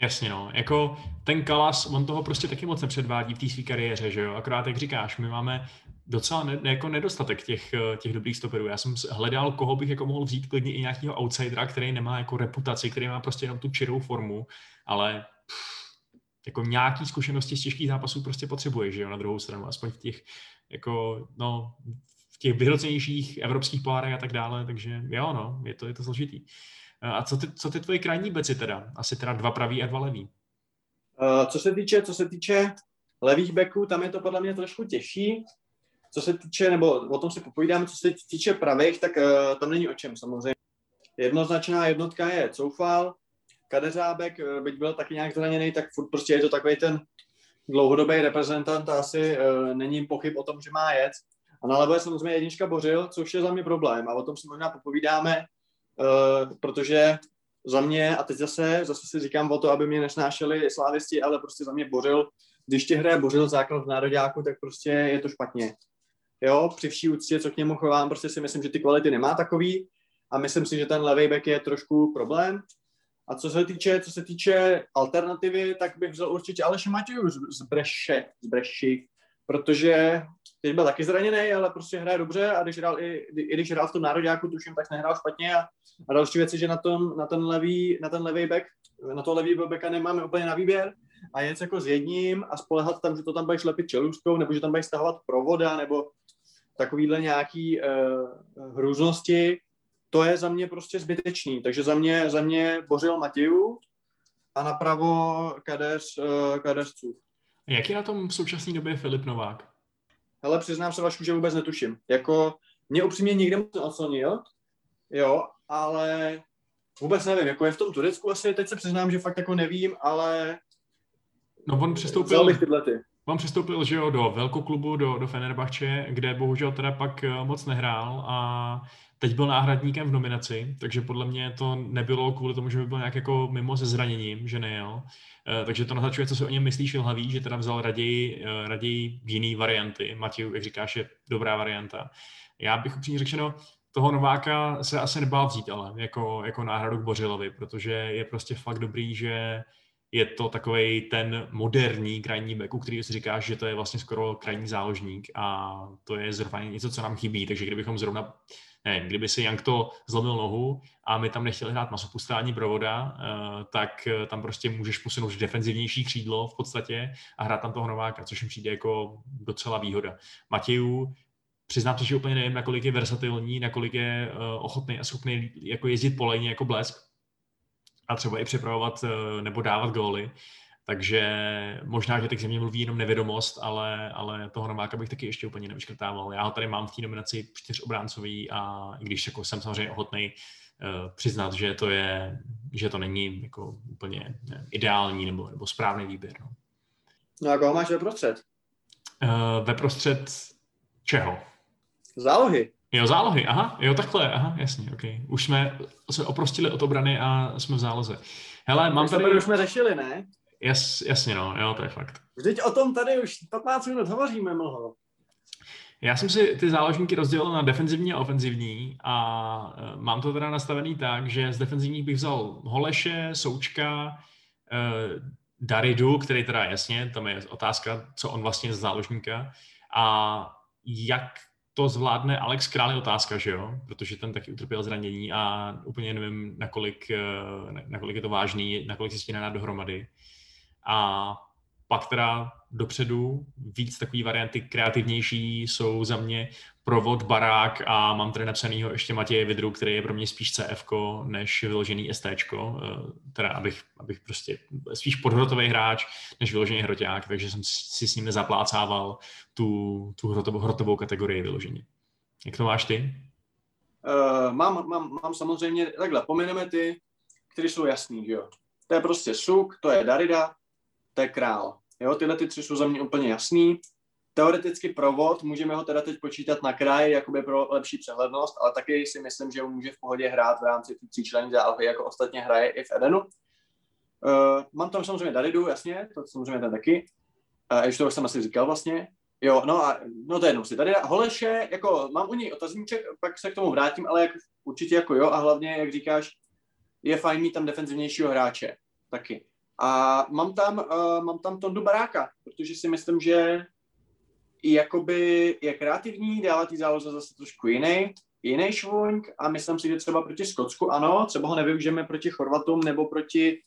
Jasně no, jako ten Kalas, on toho prostě taky moc nepředvádí v té své kariéře, že jo, akorát jak říkáš, my máme docela ne, jako nedostatek těch, eh, těch dobrých stoperů. Já jsem hledal, koho bych jako mohl vzít klidně i nějakého outsidera, který nemá jako reputaci, který má prostě jenom tu čirou formu, ale pff, jako nějaký zkušenosti z těžkých zápasů prostě potřebuje, že jo, na druhou stranu, aspoň v těch jako, no, v těch vyhrocenějších evropských pohárech a tak dále, takže jo, no, je to, je to složitý. A co ty, co ty tvoje krajní beci teda? Asi teda dva pravý a dva levý. Uh, co se týče, co se týče levých beků, tam je to podle mě trošku těžší. Co se týče, nebo o tom si popovídáme, co se týče pravých, tak uh, tam není o čem samozřejmě. Jednoznačná jednotka je Coufal, Kadeřábek, uh, byť byl taky nějak zraněný, tak furt prostě je to takový ten dlouhodobý reprezentant a asi uh, není pochyb o tom, že má jet. A na levo je samozřejmě jednička Bořil, což je za mě problém a o tom si možná popovídáme Uh, protože za mě, a teď zase, zase si říkám o to, aby mě nesnášeli slávisti, ale prostě za mě Bořil, když ti hraje Bořil základ v nároďáku, tak prostě je to špatně. Jo, při vší úctě, co k němu chovám, prostě si myslím, že ty kvality nemá takový a myslím si, že ten levý back je trošku problém. A co se týče, co se týče alternativy, tak bych vzal určitě Aleš Matějů z, z Breše, z Breši, protože teď byl taky zraněný, ale prostě hraje dobře a když hrál i, i když hrál v tom nároďáku, tuším, tak nehrál špatně a, a další věci, že na, tom, na ten levý, na ten levý back, na to levý backa nemáme úplně na výběr a jet jako s jedním a spolehat tam, že to tam bude šlepit čelůstkou, nebo že tam bude stahovat provoda, nebo takovýhle nějaký uh, hrůznosti, to je za mě prostě zbytečný. Takže za mě, za mě Bořil Matějů a napravo Kadeř, uh, Kadeřců. Jak je na tom v současné době Filip Novák? hele, přiznám se Vašku, že vůbec netuším. Jako, mě upřímně nikde moc neocenil, jo, ale vůbec nevím, jako je v tom Turecku asi, teď se přiznám, že fakt jako nevím, ale No on přestoupil, on přestoupil, že jo, do velkoklubu, do, do Fenerbahče, kde bohužel teda pak eh, moc nehrál a teď byl náhradníkem v nominaci, takže podle mě to nebylo kvůli tomu, že by byl nějak jako mimo se zraněním, že nejel. Eh, takže to naznačuje, co si o něm myslí Šilhavý, že teda vzal raději, eh, raději jiný varianty. Matěj, jak říkáš, je dobrá varianta. Já bych upřímně řečeno, toho Nováka se asi nebál vzít, ale jako, jako náhradu k Bořilovi, protože je prostě fakt dobrý, že je to takový ten moderní krajní back, u který si říkáš, že to je vlastně skoro krajní záložník a to je zrovna něco, co nám chybí, takže kdybychom zrovna nevím, kdyby si Jank to zlomil nohu a my tam nechtěli hrát masopustání provoda, eh, tak eh, tam prostě můžeš posunout defenzivnější křídlo v podstatě a hrát tam toho Nováka, což mi přijde jako docela výhoda. Matějů, přiznám se, že úplně nevím, nakolik je versatilní, nakolik je eh, ochotný a schopný jako jezdit po lejně jako blesk a třeba i připravovat nebo dávat góly. Takže možná, že teď ze mě mluví jenom nevědomost, ale, ale toho Nováka bych taky ještě úplně nevyškrtával. Já ho tady mám v té nominaci čtyřobráncový a i když jako jsem samozřejmě ochotný uh, přiznat, že to je, že to není jako úplně ne, ideální nebo, nebo správný výběr. No. no a koho máš ve prostřed? Uh, ve prostřed čeho? Zálohy. Jo, zálohy, aha, jo, takhle, aha, jasně, ok. Už jsme se oprostili od obrany a jsme v záloze. Hele, mám tady... Už jsme řešili, ne? Jas, jasně, no, jo, to je fakt. Vždyť o tom tady už 15 minut hovoříme, mlho. Já jsem si ty záložníky rozdělil na defenzivní a ofenzivní a e, mám to teda nastavený tak, že z defenzivních bych vzal Holeše, Součka, e, Daridu, který teda jasně, tam je otázka, co on vlastně z záložníka a jak to zvládne Alex Král je otázka, že jo? Protože ten taky utrpěl zranění a úplně nevím, nakolik, e, nakolik je to vážný, nakolik se stíná dohromady. A pak teda dopředu víc takové varianty kreativnější jsou za mě provod, barák a mám tady napsanýho ještě Matěje Vidru, který je pro mě spíš CF než vyložený ST, eh, teda abych, abych prostě spíš podhrotový hráč než vyložený hroťák, takže jsem si s ním nezaplácával tu, tu hrotovou, hrotovou kategorii vyloženě. Jak to máš ty? Uh, mám, mám, mám samozřejmě, takhle, pomeneme ty, které jsou jasný, jo. To je prostě Suk, to je Darida, to je král. Jo, tyhle ty tři jsou za mě úplně jasný. Teoreticky provod, můžeme ho teda teď počítat na kraj, jakoby pro lepší přehlednost, ale taky si myslím, že může v pohodě hrát v rámci tří člení zálohy, jako ostatně hraje i v Edenu. Uh, mám tam samozřejmě Daridu, jasně, to samozřejmě ten taky. Uh, ještě to jsem asi říkal vlastně. Jo, no a no to je jednou si. Tady Holeše, jako mám u něj otazníček, pak se k tomu vrátím, ale jak, určitě jako jo a hlavně, jak říkáš, je fajn mít tam defenzivnějšího hráče taky. A mám tam, uh, mám tam Tondu Baráka, protože si myslím, že jakoby je kreativní, dává ty záloze zase trošku jiný, jiný švůňk a myslím si, že třeba proti Skotsku, ano, třeba ho nevyužijeme proti Chorvatům nebo proti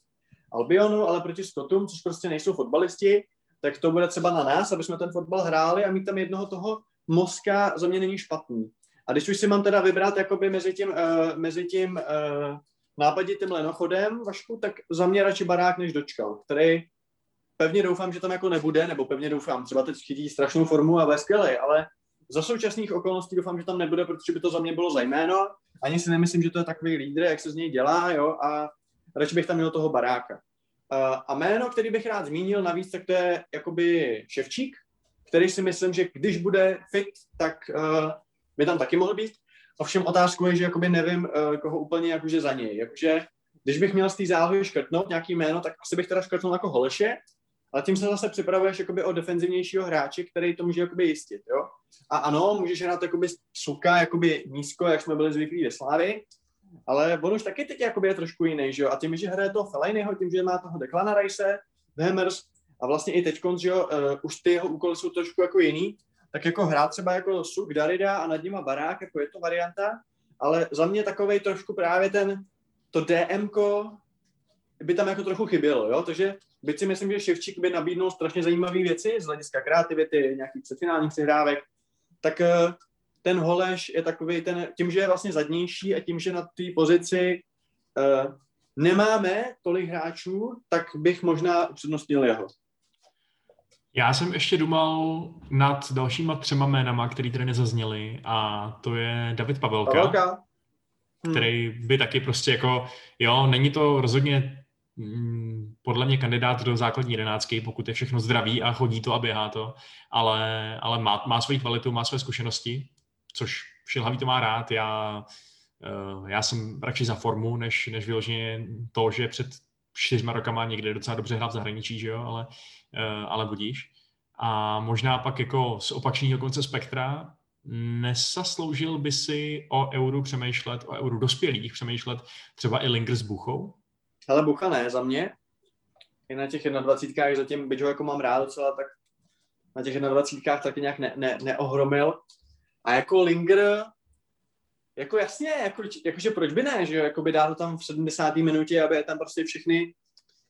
Albionu, ale proti Skotům, což prostě nejsou fotbalisti, tak to bude třeba na nás, aby jsme ten fotbal hráli a mít tam jednoho toho mozka za mě není špatný. A když už si mám teda vybrat jakoby mezi tím, uh, mezi tím uh, nápaditým lenochodem, Vašku, tak za mě radši barák než dočkal, který pevně doufám, že tam jako nebude, nebo pevně doufám, třeba teď chytí strašnou formu a ve ale za současných okolností doufám, že tam nebude, protože by to za mě bylo zajméno. Ani si nemyslím, že to je takový lídr, jak se z něj dělá, jo, a radši bych tam měl toho baráka. A jméno, který bych rád zmínil navíc, tak to je jakoby Ševčík, který si myslím, že když bude fit, tak uh, by tam taky mohl být. Ovšem otázku je, že jakoby nevím, uh, koho úplně jakože za něj. Jakože, když bych měl z té zálohy škrtnout nějaký jméno, tak asi bych teda škrtnul jako Holeše, ale tím se zase připravuješ jakoby o defenzivnějšího hráče, který to může jakoby jistit, jo. A ano, můžeš hrát jakoby suka, jakoby nízko, jak jsme byli zvyklí ve Slávy, ale on už taky teď jakoby je trošku jiný, že jo. A tím, že hraje toho Fellainiho, tím, že má toho Declana Rice, Hammers a vlastně i teď, že jo, uh, už ty jeho úkoly jsou trošku jako jiný, tak jako hrát třeba jako Suk Darida a nad nima Barák, jako je to varianta, ale za mě takovej trošku právě ten, to DMko by tam jako trochu chybělo, jo, takže byť si myslím, že Ševčík by nabídnul strašně zajímavé věci z hlediska kreativity, nějakých předfinálních přihrávek, tak eh, ten Holeš je takový ten, tím, že je vlastně zadnější a tím, že na té pozici uh, nemáme tolik hráčů, tak bych možná upřednostnil jeho. Já jsem ještě dumal nad dalšíma třema jménama, který tady nezazněly a to je David Pavelka, Pavelka. Hmm. který by taky prostě jako, jo, není to rozhodně podle mě kandidát do základní jedenáctky, pokud je všechno zdravý a chodí to a běhá to, ale, ale má, má svoji kvalitu, má své zkušenosti, což Šilhavý to má rád. Já, uh, já jsem radši za formu, než, než vyloženě to, že před čtyřma rokama někde docela dobře hrál v zahraničí, že jo, ale Eh, ale budíš. A možná pak jako z opačného konce spektra nesasloužil by si o euru přemýšlet, o euru dospělých přemýšlet třeba i Linger s Buchou? Ale Bucha ne, za mě. I na těch 21. zatím, byť ho jako mám rád docela, tak na těch 21. taky nějak ne, ne, neohromil. A jako Linger, jako jasně, jako, jakože proč by ne, že jo, jako by dál to tam v 70. minutě, aby tam prostě všechny,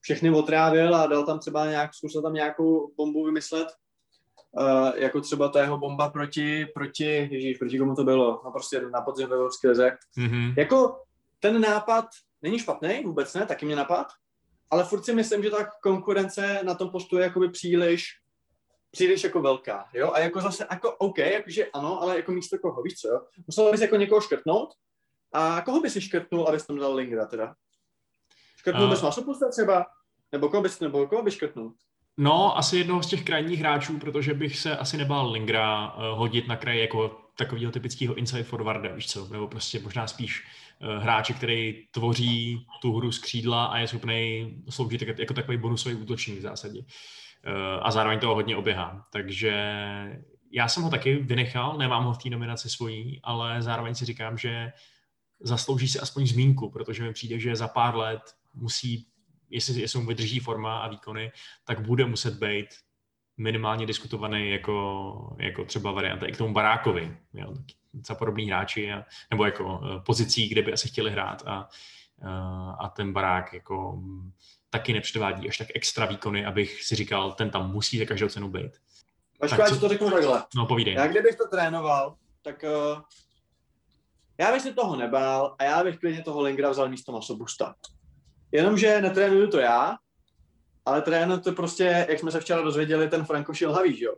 všechny otrávil a dal tam třeba nějak, zkusil tam nějakou bombu vymyslet, uh, jako třeba ta jeho bomba proti, proti, ježíš, proti komu to bylo, no prostě na podzim ve Evropské lize. Mm-hmm. Jako ten nápad není špatný, vůbec ne, taky mě napad, ale furt si myslím, že ta konkurence na tom postu je jakoby příliš, příliš jako velká, jo, a jako zase, jako OK, jakože ano, ale jako místo koho, víš co, jo, musel bys jako někoho škrtnout, a koho bys si škrtnul, abys tam dal Lingra teda? Škrtnul uh. bys Masopusta třeba? Nebo koho bys, nebo koho bys škrtnul? No, asi jednoho z těch krajních hráčů, protože bych se asi nebál Lingra uh, hodit na kraj jako takového typického inside forwarda, víš co, nebo prostě možná spíš hráče, který tvoří tu hru z křídla a je schopný sloužit jako, takový bonusový útočník v zásadě. Uh, a zároveň toho hodně oběhá. Takže já jsem ho taky vynechal, nemám ho v té nominaci svojí, ale zároveň si říkám, že zaslouží si aspoň zmínku, protože mi přijde, že za pár let musí jestli, jestli mu vydrží forma a výkony, tak bude muset být minimálně diskutovaný jako, jako třeba varianta i k tomu Barákovi. Jo, za podobný hráči, a, nebo jako uh, pozicí, kde by asi chtěli hrát a, uh, a ten Barák jako um, taky nepředvádí až tak extra výkony, abych si říkal, ten tam musí za každou cenu být. Vašku, já to řeknu takhle. No, povídej. Já kdybych to trénoval, tak uh, já bych si toho nebál a já bych klidně toho Lingra vzal místo Masobusta. Jenomže netrénuju to já, ale trénuje to prostě, jak jsme se včera dozvěděli, ten Franko Šilhavý, jo.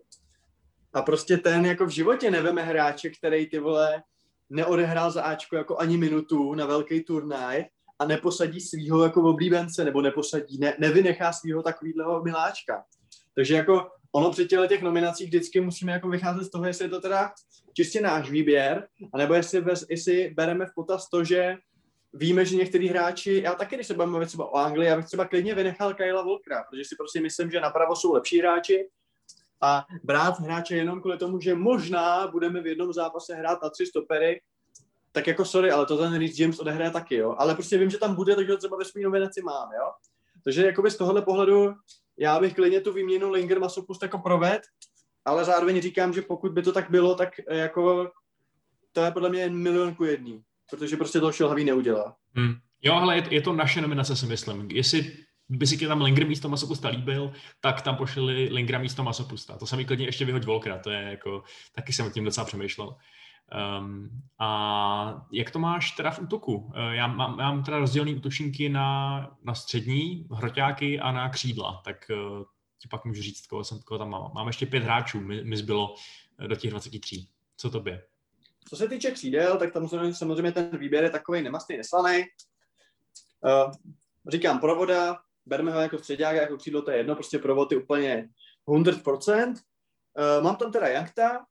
A prostě ten jako v životě neveme hráče, který ty vole neodehrál za Ačko jako ani minutu na velký turnaj a neposadí svýho jako oblíbence, nebo neposadí, ne, nevynechá svýho takovýhleho miláčka. Takže jako ono při těle těch nominacích vždycky musíme jako vycházet z toho, jestli je to teda čistě náš výběr, anebo jestli, jestli bereme v potaz to, že víme, že některý hráči, já taky, když se budeme mluvit třeba o Anglii, já bych třeba klidně vynechal Kyla Volkra, protože si prostě myslím, že napravo jsou lepší hráči a brát hráče jenom kvůli tomu, že možná budeme v jednom zápase hrát na tři stopery, tak jako sorry, ale to ten Rhys James odehraje taky, jo. Ale prostě vím, že tam bude, takže třeba ve svým nominaci mám, jo. Takže jakoby z tohohle pohledu já bych klidně tu výměnu Linger Masopust jako proved, ale zároveň říkám, že pokud by to tak bylo, tak jako to je podle mě milion ku jedný protože prostě to šilhavý neudělá. Hmm. Jo, ale je, je to naše nominace, si myslím. Jestli by si tam Linger místo Masopusta líbil, tak tam pošli Lingra místo Masopusta. To se mi klidně ještě vyhoď Volkra, to je jako, taky jsem o tím docela přemýšlel. Um, a jak to máš teda v útoku? Uh, já mám, mám teda rozdělený útočníky na, na střední, hroťáky a na křídla, tak uh, ti pak můžu říct, koho, jsem, koho tam mám. Mám ještě pět hráčů, mi, mi zbylo do těch 23. Co to by? Co se týče křídel, tak tam samozřejmě ten výběr je takový nemastný, neslaný. Uh, říkám, provoda, berme ho jako středák, jako křídlo, to je jedno, prostě provod je úplně 100%. Uh, eh, mám tam teda Jankta,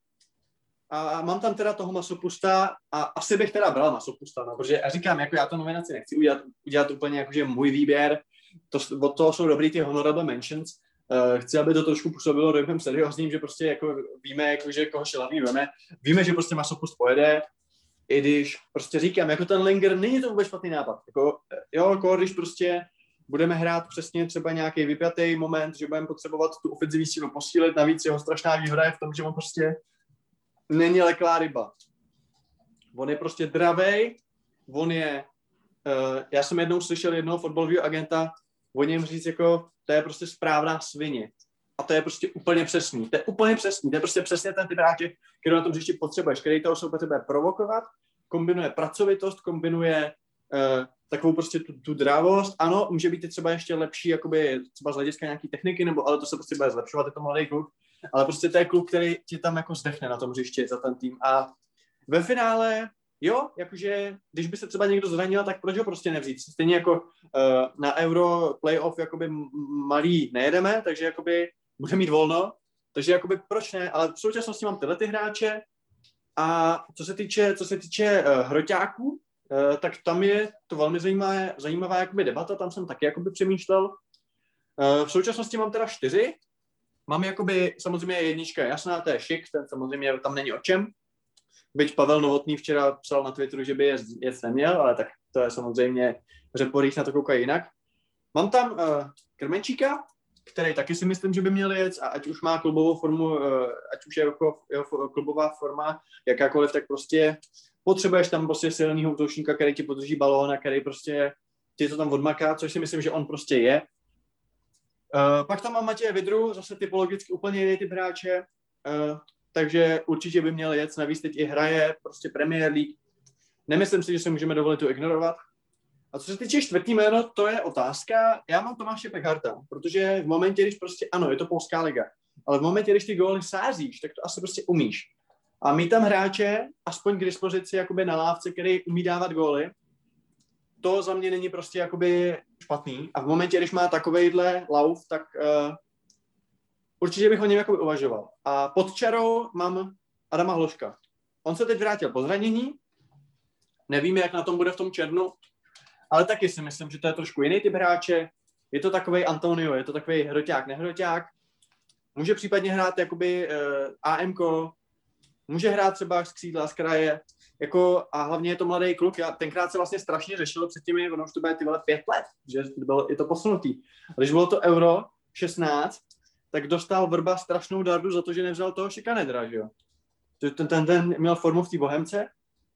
a mám tam teda toho masopusta a asi bych teda bral masopusta, no, protože já říkám, jako já to nominaci nechci udělat, udělat úplně jakože můj výběr, to, od toho jsou dobrý ty honorable mentions, Uh, chci, aby to trošku působilo dojmem seriózním, že prostě jako víme, jako, že koho šelavý veme, víme, že prostě masopust pojede, i když prostě říkám, jako ten Linger, není to vůbec špatný nápad. Jako, jo, jako když prostě budeme hrát přesně třeba nějaký vypjatý moment, že budeme potřebovat tu ofenzivní sílu posílit, navíc jeho strašná výhoda je v tom, že on prostě není leklá ryba. On je prostě dravej, on je, uh, já jsem jednou slyšel jednoho fotbalového agenta o něm říct jako, to je prostě správná svině. A to je prostě úplně přesný. To je úplně přesný. To je prostě přesně ten typ hráče, který na tom hřišti potřebuješ, který toho jsou potřebuje provokovat, kombinuje pracovitost, kombinuje uh, takovou prostě tu, tu drávost. Ano, může být třeba ještě lepší, jakoby třeba z hlediska nějaký techniky, nebo ale to se prostě bude zlepšovat, je to mladý kluk. Ale prostě to je kluk, který ti tam jako zdechne na tom hřišti za ten tým. A ve finále jo, jakože když by se třeba někdo zranil, tak proč ho prostě nevzít? Stejně jako uh, na Euro playoff jakoby malý nejedeme, takže jakoby bude mít volno, takže jakoby proč ne, ale v současnosti mám tyhle ty hráče a co se týče, co se týče uh, hroťáků, tak tam je to velmi zajímavá, zajímavá jakoby debata, tam jsem taky jakoby přemýšlel. Uh, v současnosti mám teda čtyři, mám jakoby samozřejmě jednička jasná, to je šik, ten samozřejmě tam není o čem, Byť Pavel Novotný včera psal na Twitteru, že by je jet neměl, ale tak to je samozřejmě, řeporích na to koukají jinak. Mám tam uh, Krmenčíka, který taky si myslím, že by měl jet a ať už má klubovou formu, uh, ať už je jako jeho klubová forma jakákoliv, tak prostě potřebuješ tam prostě silného útočníka, který ti podrží balón a který prostě ti to tam odmaká, což si myslím, že on prostě je. Uh, pak tam mám Matěje Vidru, zase typologicky úplně jiný typ hráče, uh, takže určitě by měl jet, navíc teď i hraje prostě Premier League. Nemyslím si, že se můžeme dovolit to ignorovat. A co se týče čtvrtý jméno, to je otázka. Já mám Tomáše Pekharta, protože v momentě, když prostě, ano, je to polská liga, ale v momentě, když ty góly sázíš, tak to asi prostě umíš. A mít tam hráče, aspoň k dispozici jakoby na lávce, který umí dávat góly, to za mě není prostě jakoby špatný. A v momentě, když má takovejhle lauf, tak uh, určitě bych o něm jakoby uvažoval. A pod čarou mám Adama Hloška. On se teď vrátil po zranění, nevíme, jak na tom bude v tom černu, ale taky si myslím, že to je trošku jiný typ hráče. Je to takový Antonio, je to takový hroťák, nehroťák. Může případně hrát jakoby uh, eh, AMK, může hrát třeba z křídla, z kraje, jako, a hlavně je to mladý kluk. Já tenkrát se vlastně strašně řešilo před těmi, ono už to bude ty vole pět let, že bylo, je to posunutý. A když bylo to Euro 16, tak dostal Vrba strašnou dardu za to, že nevzal toho šikanedra, že jo. Ten, ten, ten měl formu v té Bohemce,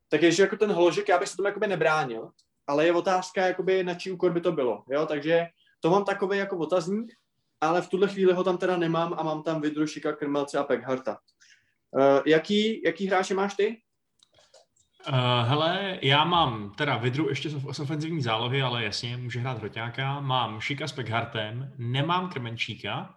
takže jako ten hložek, já bych se tomu jakoby nebránil, ale je otázka, jakoby na čí úkor by to bylo, jo, takže to mám takový jako otazník, ale v tuhle chvíli ho tam teda nemám a mám tam Vidrušika, Krmelce a Pekharta. Uh, jaký, jaký hráče máš ty? Uh, hele, já mám teda Vidru ještě z ofenzivní zálohy, ale jasně, může hrát Hroťáka. Mám Šika s Pekhartem, nemám Krmenčíka,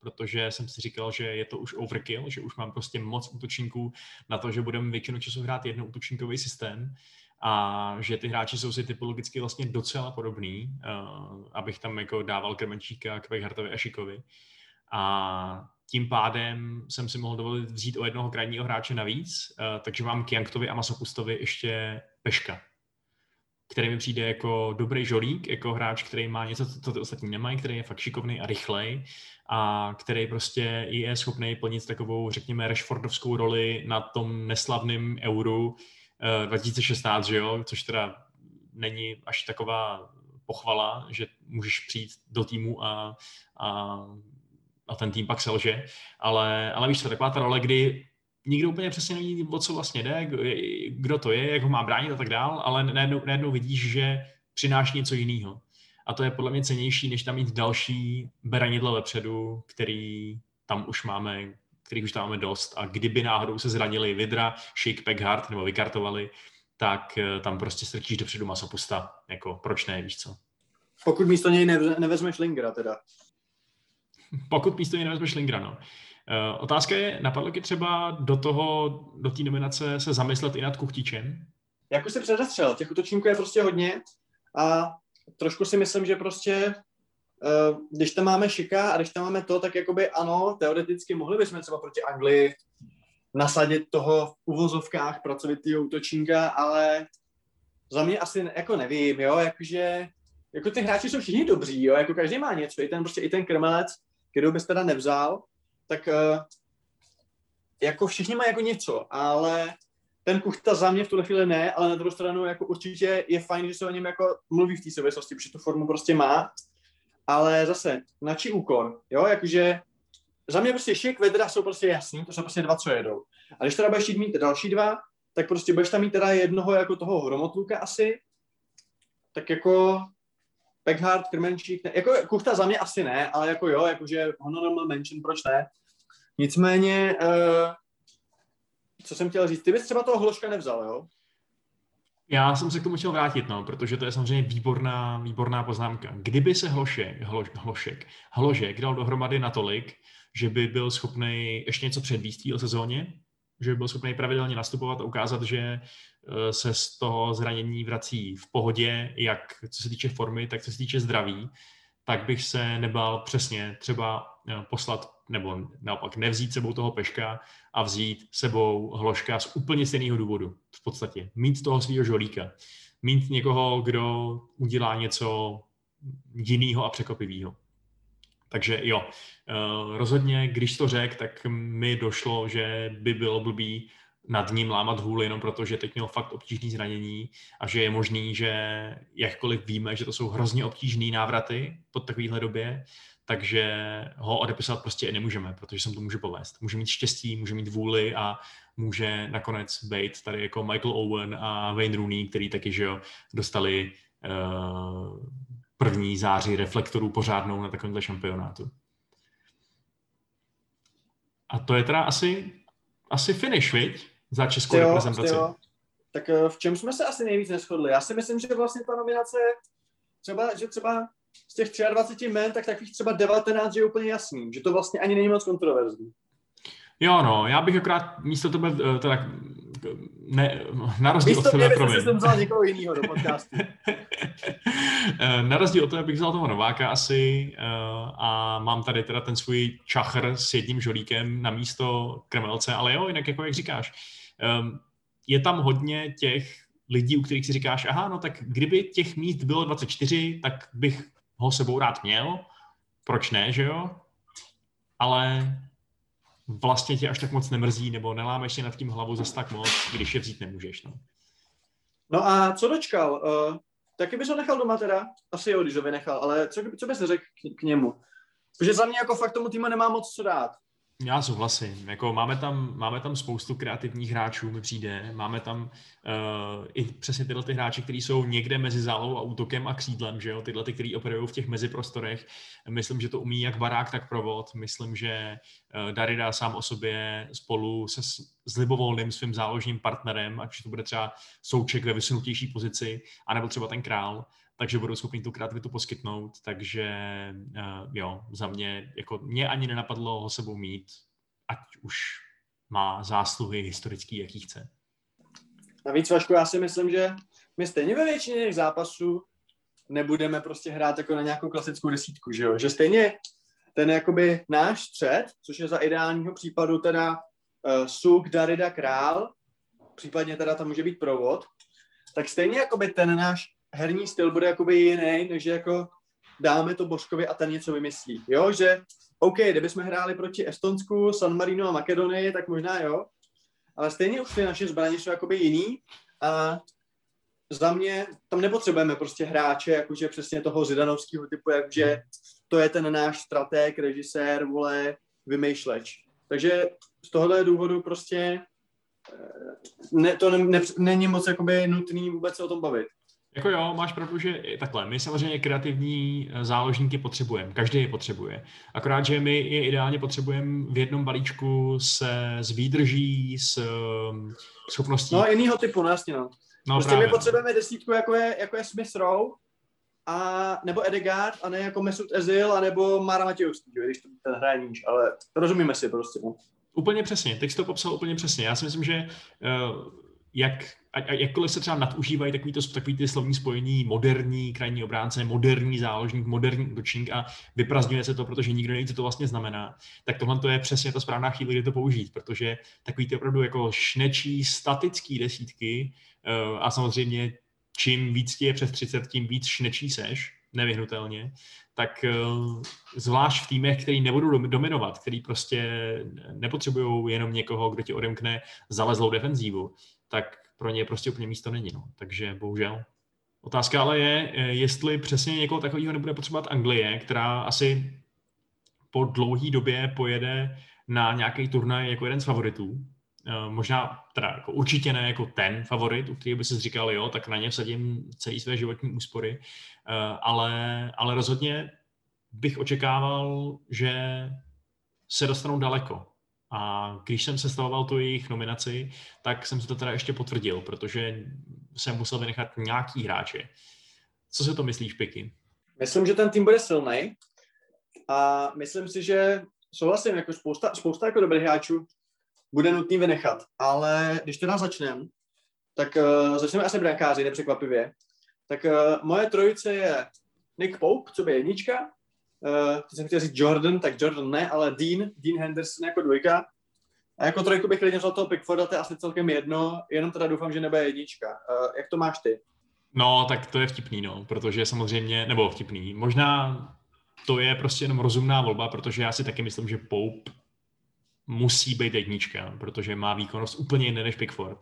protože jsem si říkal, že je to už overkill, že už mám prostě moc útočníků na to, že budeme většinu času hrát jednoútočníkový systém a že ty hráči jsou si typologicky vlastně docela podobný, uh, abych tam jako dával Krmenčíka, Kvejhartovi a Šikovi. A tím pádem jsem si mohl dovolit vzít o jednoho krajního hráče navíc, uh, takže mám Kianktovi a Masopustovi ještě Peška, který mi přijde jako dobrý žolík, jako hráč, který má něco, co ty ostatní nemají, který je fakt šikovný a rychlej a který prostě je schopný plnit takovou, řekněme, Rashfordovskou roli na tom neslavném euru, 2016, eh, že jo, což teda není až taková pochvala, že můžeš přijít do týmu a, a, a ten tým pak selže, ale, ale víš co, taková ta role, kdy nikdo úplně přesně neví, o co vlastně jde, kdo to je, jak ho má bránit a tak dál, ale najednou, najednou vidíš, že přináší něco jiného. A to je podle mě cenější, než tam mít další beranidlo vepředu, který tam už máme kterých už tam máme dost a kdyby náhodou se zranili Vidra, Shake, Peckhart nebo vykartovali, tak eh, tam prostě strčíš dopředu masopusta, jako proč ne, víš co. Pokud místo něj nevezmeš Lingra teda. Pokud místo něj nevezmeš Lingra, no. Uh, otázka je, napadlo ti třeba do toho, do té nominace se zamyslet i nad Kuchtičem? Jak už se předestřel, těch útočníků je prostě hodně a trošku si myslím, že prostě Eh, když tam máme Šika a když tam máme to, tak jakoby ano, teoreticky mohli bychom třeba proti Anglii nasadit toho v uvozovkách pracovitého útočníka, ale za mě asi jako nevím, jo, jakože jako ty hráči jsou všichni dobří, jo, jako každý má něco, i ten prostě i ten krmelec, kterou bys teda nevzal, tak uh, jako všichni mají jako něco, ale ten Kuchta za mě v tuhle chvíli ne, ale na druhou stranu jako určitě je fajn, že se o něm jako mluví v té souvislosti, protože tu formu prostě má ale zase, na čí úkor, jo, jakože za mě prostě šik, vedra jsou prostě jasný, to jsou prostě dva, co jedou. A když teda budeš mít další dva, tak prostě budeš tam mít teda jednoho jako toho hromotluka asi, tak jako Peckhard, Krmenčík, ne, jako Kuchta za mě asi ne, ale jako jo, jakože honorable mention, proč ne. Nicméně, uh, co jsem chtěl říct, ty bys třeba toho Hloška nevzal, jo? Já jsem se k tomu chtěl vrátit, no, protože to je samozřejmě výborná, výborná poznámka. Kdyby se Hlošek, hlo, Hlošek, Hložek dal dohromady natolik, že by byl schopný ještě něco předvíst v sezóně, že by byl schopný pravidelně nastupovat a ukázat, že eh, se z toho zranění vrací v pohodě, jak co se týče formy, tak co se týče zdraví, tak bych se nebal přesně třeba eh, poslat nebo naopak nevzít sebou toho peška a vzít sebou hloška z úplně stejného důvodu. V podstatě mít toho svého žolíka. Mít někoho, kdo udělá něco jiného a překvapivého. Takže jo, eh, rozhodně, když to řek, tak mi došlo, že by bylo blbý nad ním lámat hůl jenom proto, že teď měl fakt obtížný zranění a že je možný, že jakkoliv víme, že to jsou hrozně obtížné návraty po takovéhle době, takže ho odepisovat prostě nemůžeme, protože se mu to může povést. Může mít štěstí, může mít vůli a může nakonec být tady jako Michael Owen a Wayne Rooney, který taky, že jo, dostali uh, první září reflektorů pořádnou na takovémhle šampionátu. A to je teda asi, asi finish, viď? Za českou jo, reprezentaci. Jo. Tak eh, v čem jsme se asi nejvíc neschodli? Já si myslím, že vlastně ta nominace, třeba, že třeba z těch 23 men, tak takových třeba 19 je úplně jasný, že to vlastně ani není moc kontroverzní. Jo, no, já bych akorát místo tebe, eh, teda, ne, na rozdíl místo od tebe, promiň. jsem vzal někoho jiného do podcastu. *laughs* Na rozdíl od tebe bych vzal toho Nováka asi eh, a mám tady teda ten svůj čachr s jedním žolíkem na místo Kremelce, ale jo, jinak jako jak říkáš, ehm, je tam hodně těch lidí, u kterých si říkáš, aha, no tak kdyby těch míst bylo 24, tak bych ho sebou rád měl, proč ne, že jo? Ale vlastně tě až tak moc nemrzí, nebo nelámeš si nad tím hlavu zase tak moc, když je vzít nemůžeš. No, no a co dočkal? Uh, taky bys ho nechal doma teda? Asi jo, když ho vynechal, ale co, co bys řekl k, k němu? Protože za mě jako fakt tomu týmu nemá moc co dát. Já souhlasím. Jako máme, tam, máme tam spoustu kreativních hráčů, mi přijde. Máme tam uh, i přesně tyhle ty hráči, kteří jsou někde mezi zálou a útokem a křídlem, že jo? Tyhle ty, kteří operují v těch meziprostorech. Myslím, že to umí jak barák, tak provod. Myslím, že uh, Darida sám o sobě spolu se s, s libovolným svým záložním partnerem, ať to bude třeba souček ve vysunutější pozici, anebo třeba ten král, takže budou schopni tu kreativitu poskytnout, takže uh, jo, za mě, jako mě ani nenapadlo ho sebou mít, ať už má zásluhy historický, jaký chce. Navíc, Vašku, já si myslím, že my stejně ve většině těch zápasů nebudeme prostě hrát jako na nějakou klasickou desítku, že jo? Že stejně ten jakoby náš střed, což je za ideálního případu teda uh, Suk, Darida, Král, případně teda tam může být provod, tak stejně jakoby ten náš herní styl bude jakoby jiný, než jako dáme to Božkovi a ten něco vymyslí. Jo, že OK, kdybychom hráli proti Estonsku, San Marino a Makedonii, tak možná jo, ale stejně už ty naše zbraně jsou jakoby jiný a za mě tam nepotřebujeme prostě hráče, jakože přesně toho zidanovského typu, jakože to je ten náš strateg, režisér, vole, vymýšleč. Takže z tohohle důvodu prostě eh, ne, to ne, ne, není moc jakoby nutný vůbec se o tom bavit. Jako jo, máš pravdu, že takhle. My samozřejmě kreativní eh, záložníky potřebujeme. Každý je potřebuje. Akorát, že my je ideálně potřebujeme v jednom balíčku se s výdrží, s ehm, schopností. No, jinýho typu, no jasně, no. no prostě právě, my no. potřebujeme desítku, jako je, jako je Smith Rowe, a, nebo Edegard, a ne jako Mesut Ezil, a nebo Mara Matějovský, když to ten hraje níž, ale rozumíme si prostě. No. Úplně přesně, teď to popsal úplně přesně. Já si myslím, že uh, jak, a, a jakkoliv se třeba nadužívají takový, to, takový ty slovní spojení moderní krajní obránce, moderní záložník, moderní útočník a vyprazňuje se to, protože nikdo neví, co to vlastně znamená, tak tohle to je přesně ta správná chvíle, kdy to použít, protože takový ty opravdu jako šnečí, statický desítky uh, a samozřejmě čím víc ti je přes 30, tím víc šnečí seš, nevyhnutelně, tak uh, zvlášť v týmech, který nebudou dominovat, který prostě nepotřebují jenom někoho, kdo ti odemkne zalezlou defenzívu, tak pro ně prostě úplně místo není. No. Takže bohužel. Otázka ale je, eh, jestli přesně někoho takového nebude potřebovat Anglie, která asi po dlouhé době pojede na nějaký turnaj jako jeden z favoritů. Eh, možná, teda jako určitě ne jako ten favorit, u kterého by se říkal, jo, tak na ně vsadím celý své životní úspory, eh, ale, ale rozhodně bych očekával, že se dostanou daleko. A když jsem sestavoval tu jejich nominaci, tak jsem si to teda ještě potvrdil, protože jsem musel vynechat nějaký hráče. Co si to myslíš, Piky? Myslím, že ten tým bude silný a myslím si, že souhlasím, jako spousta, spousta jako dobrých hráčů bude nutný vynechat, ale když teda začneme, tak uh, začneme asi brankáři, nepřekvapivě. Tak uh, moje trojice je Nick Pope, co by jednička, uh, to jsem chtěl říct Jordan, tak Jordan ne, ale Dean, Dean Henderson jako dvojka. A jako trojku bych klidně vzal toho Pickforda, to je asi celkem jedno, jenom teda doufám, že nebude jednička. Uh, jak to máš ty? No, tak to je vtipný, no, protože samozřejmě, nebo vtipný, možná to je prostě jenom rozumná volba, protože já si taky myslím, že Pope musí být jednička, protože má výkonnost úplně jiné než Pickford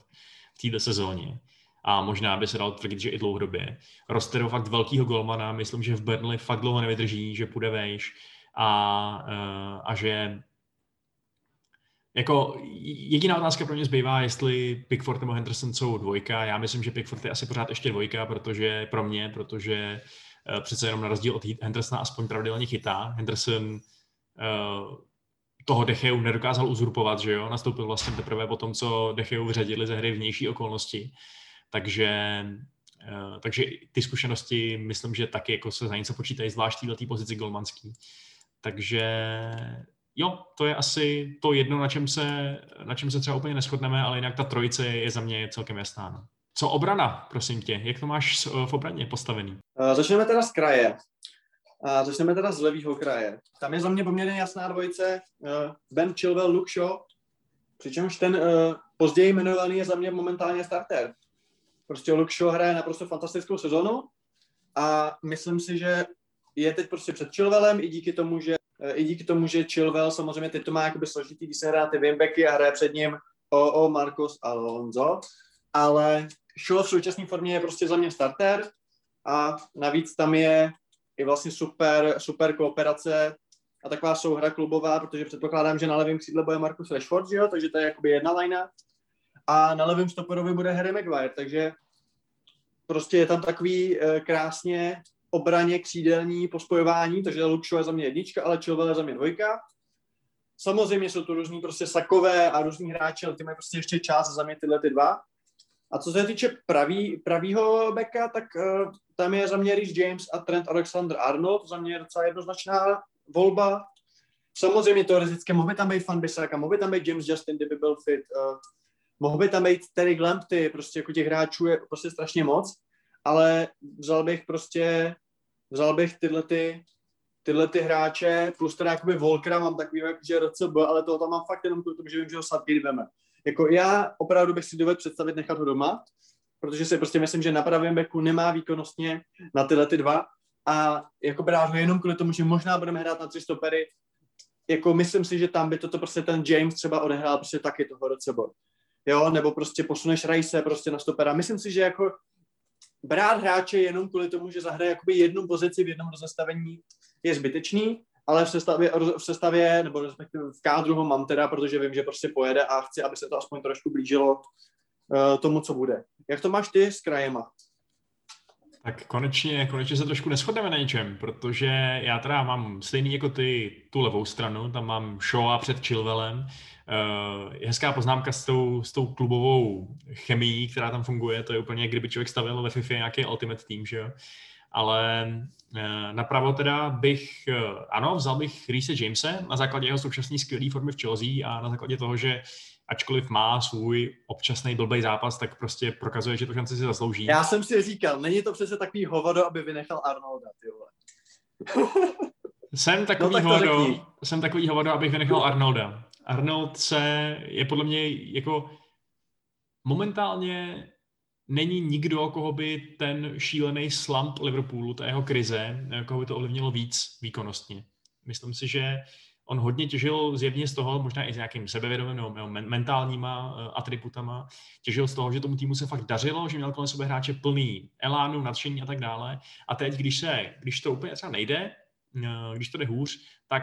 v této sezóně. A možná by se dal tvrdit, že i dlouhodobě. Rosterou fakt velkýho golmana, myslím, že v Burnley fakt dlouho nevydrží, že půjde vejš a, eh, a že jako jediná otázka pro mě zbývá, jestli Pickford nebo Henderson jsou dvojka. Já myslím, že Pickford je asi pořád ještě dvojka, protože pro mě, protože uh, přece jenom na rozdíl od Hendersona aspoň pravidelně chytá. Henderson uh, toho Decheu nedokázal uzurpovat, že jo? Nastoupil vlastně teprve po tom, co Decheu vyřadili ze hry vnější okolnosti. Takže, uh, takže ty zkušenosti myslím, že taky jako se za něco počítají, zvlášť té pozici golmanský. Takže jo, to je asi to jedno, na čem se, na čem se třeba úplně neschodneme, ale jinak ta trojice je za mě celkem jasná. No. Co obrana, prosím tě? Jak to máš v obraně postavený? Uh, začneme teda z kraje. A začneme teda z levého kraje. Tam je za mě poměrně jasná dvojice Ben Chilwell, Luke Shaw, přičemž ten později jmenovaný je za mě momentálně starter. Prostě Luke Shaw hraje naprosto fantastickou sezonu a myslím si, že je teď prostě před Chilwellem i díky tomu, že i díky tomu, že Chilwell samozřejmě teď to má jakoby složitý, když se hrá ty wingbacky a hraje před ním o, o Marcos Alonso, ale Shaw v současné formě je prostě za mě starter a navíc tam je i vlastně super, super kooperace a taková souhra klubová, protože předpokládám, že na levém křídle bude Marcus Rashford, že jo? takže to je jakoby jedna lajna a na levém stoperovi bude Harry Maguire, takže prostě je tam takový e, krásně obraně křídelní pospojování, takže Luke je za mě jednička, ale Chilwell je za mě dvojka. Samozřejmě jsou tu různý prostě sakové a různý hráči, ale ty mají prostě ještě čas za mě tyhle ty dva. A co se týče pravý, pravýho beka, tak uh, tam je za mě Rhys James a Trent Alexander-Arnold, za mě je docela jednoznačná volba. Samozřejmě teoreticky mohl by tam být Fan Bissaka, mohl by tam být James Justin, kdyby byl fit, uh, mohl by tam být Terry Glampty, prostě jako těch hráčů je prostě strašně moc, ale vzal bych prostě vzal bych tyhle ty, tyhle ty hráče, plus teda jakoby Volkera mám takový, že RCB, ale toho tam mám fakt jenom kvůli že vím, že ho Southgate veme. Jako já opravdu bych si dovedl představit nechat ho doma, protože si prostě myslím, že na pravém beku nemá výkonnostně na tyhle ty dva a jako brát ho jenom kvůli tomu, že možná budeme hrát na tři stopery, jako myslím si, že tam by toto prostě ten James třeba odehrál prostě taky toho RCB. Jo, nebo prostě posuneš Rajse prostě na stopera. Myslím si, že jako brát hráče jenom kvůli tomu, že zahraje jakoby jednu pozici v jednom rozestavení je zbytečný, ale v sestavě, v sestavě nebo respektive v kádru ho mám teda, protože vím, že prostě pojede a chci, aby se to aspoň trošku blížilo uh, tomu, co bude. Jak to máš ty s krajema? Tak konečně, konečně se trošku neschodneme na něčem, protože já teda mám stejný jako ty tu levou stranu, tam mám Shoa před Chilwellem, Uh, je hezká poznámka s tou, s tou klubovou chemií, která tam funguje. To je úplně, kdyby člověk stavil ve FIFA nějaký Ultimate Team, že jo. Ale uh, napravo teda bych, uh, ano, vzal bych Reese Jamese na základě jeho současné skvělé formy v Chelsea a na základě toho, že ačkoliv má svůj občasný blbý zápas, tak prostě prokazuje, že to šanci si zaslouží. Já jsem si říkal, není to přece takový hovado, aby vynechal Arnolda, ty vole. jsem takový, no, hovado, jsem takový hovado, abych vynechal Arnolda. Arnold se je podle mě jako momentálně není nikdo, koho by ten šílený slump Liverpoolu, ta jeho krize, koho by to ovlivnilo víc výkonnostně. Myslím si, že on hodně těžil zjevně z toho, možná i s nějakým sebevědomým nebo mentálníma eh, atributama, těžil z toho, že tomu týmu se fakt dařilo, že měl kolem sebe hráče plný elánu, nadšení a tak dále. A teď, když, se, když to úplně třeba nejde, eh, když to jde hůř, tak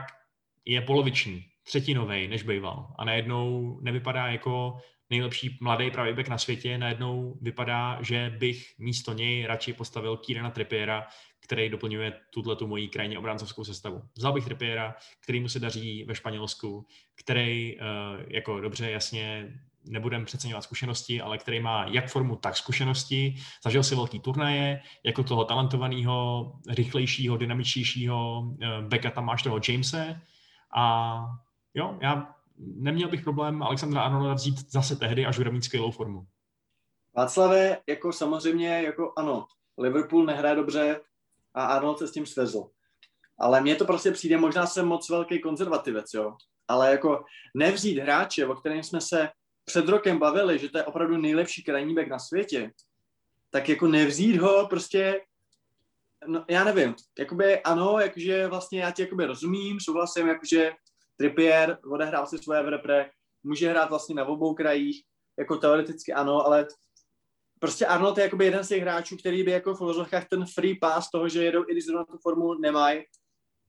je poloviční třetinový, než býval. A najednou nevypadá jako nejlepší mladý pravý na světě, najednou vypadá, že bych místo něj radši postavil Kýrena Trippiera, který doplňuje tuhle tu moji krajně obráncovskou sestavu. Vzal bych Trippiera, který mu se daří ve Španělsku, který, uh, jako dobře, jasně, nebudem přeceňovat zkušenosti, ale který má jak formu, tak zkušenosti. Zažil si velký turnaje, jako toho talentovaného, rychlejšího, dynamičtějšího uh, backa tam máš toho Jamese a jo, já neměl bych problém Alexandra Arnolda vzít zase tehdy, až bude mít skvělou formu. Václave, jako samozřejmě, jako ano, Liverpool nehraje dobře a Arnold se s tím svezl. Ale mně to prostě přijde, možná jsem moc velký konzervativec, jo. Ale jako nevzít hráče, o kterém jsme se před rokem bavili, že to je opravdu nejlepší krajní na světě, tak jako nevzít ho prostě, no já nevím, jakoby ano, jakože vlastně já ti jakoby rozumím, souhlasím, jakože Trippier odehrál si svoje v repre, může hrát vlastně na obou krajích, jako teoreticky ano, ale prostě Arnold je jakoby jeden z těch hráčů, který by jako v vozovkách ten free pass toho, že jedou, i když zrovna tu formu nemají,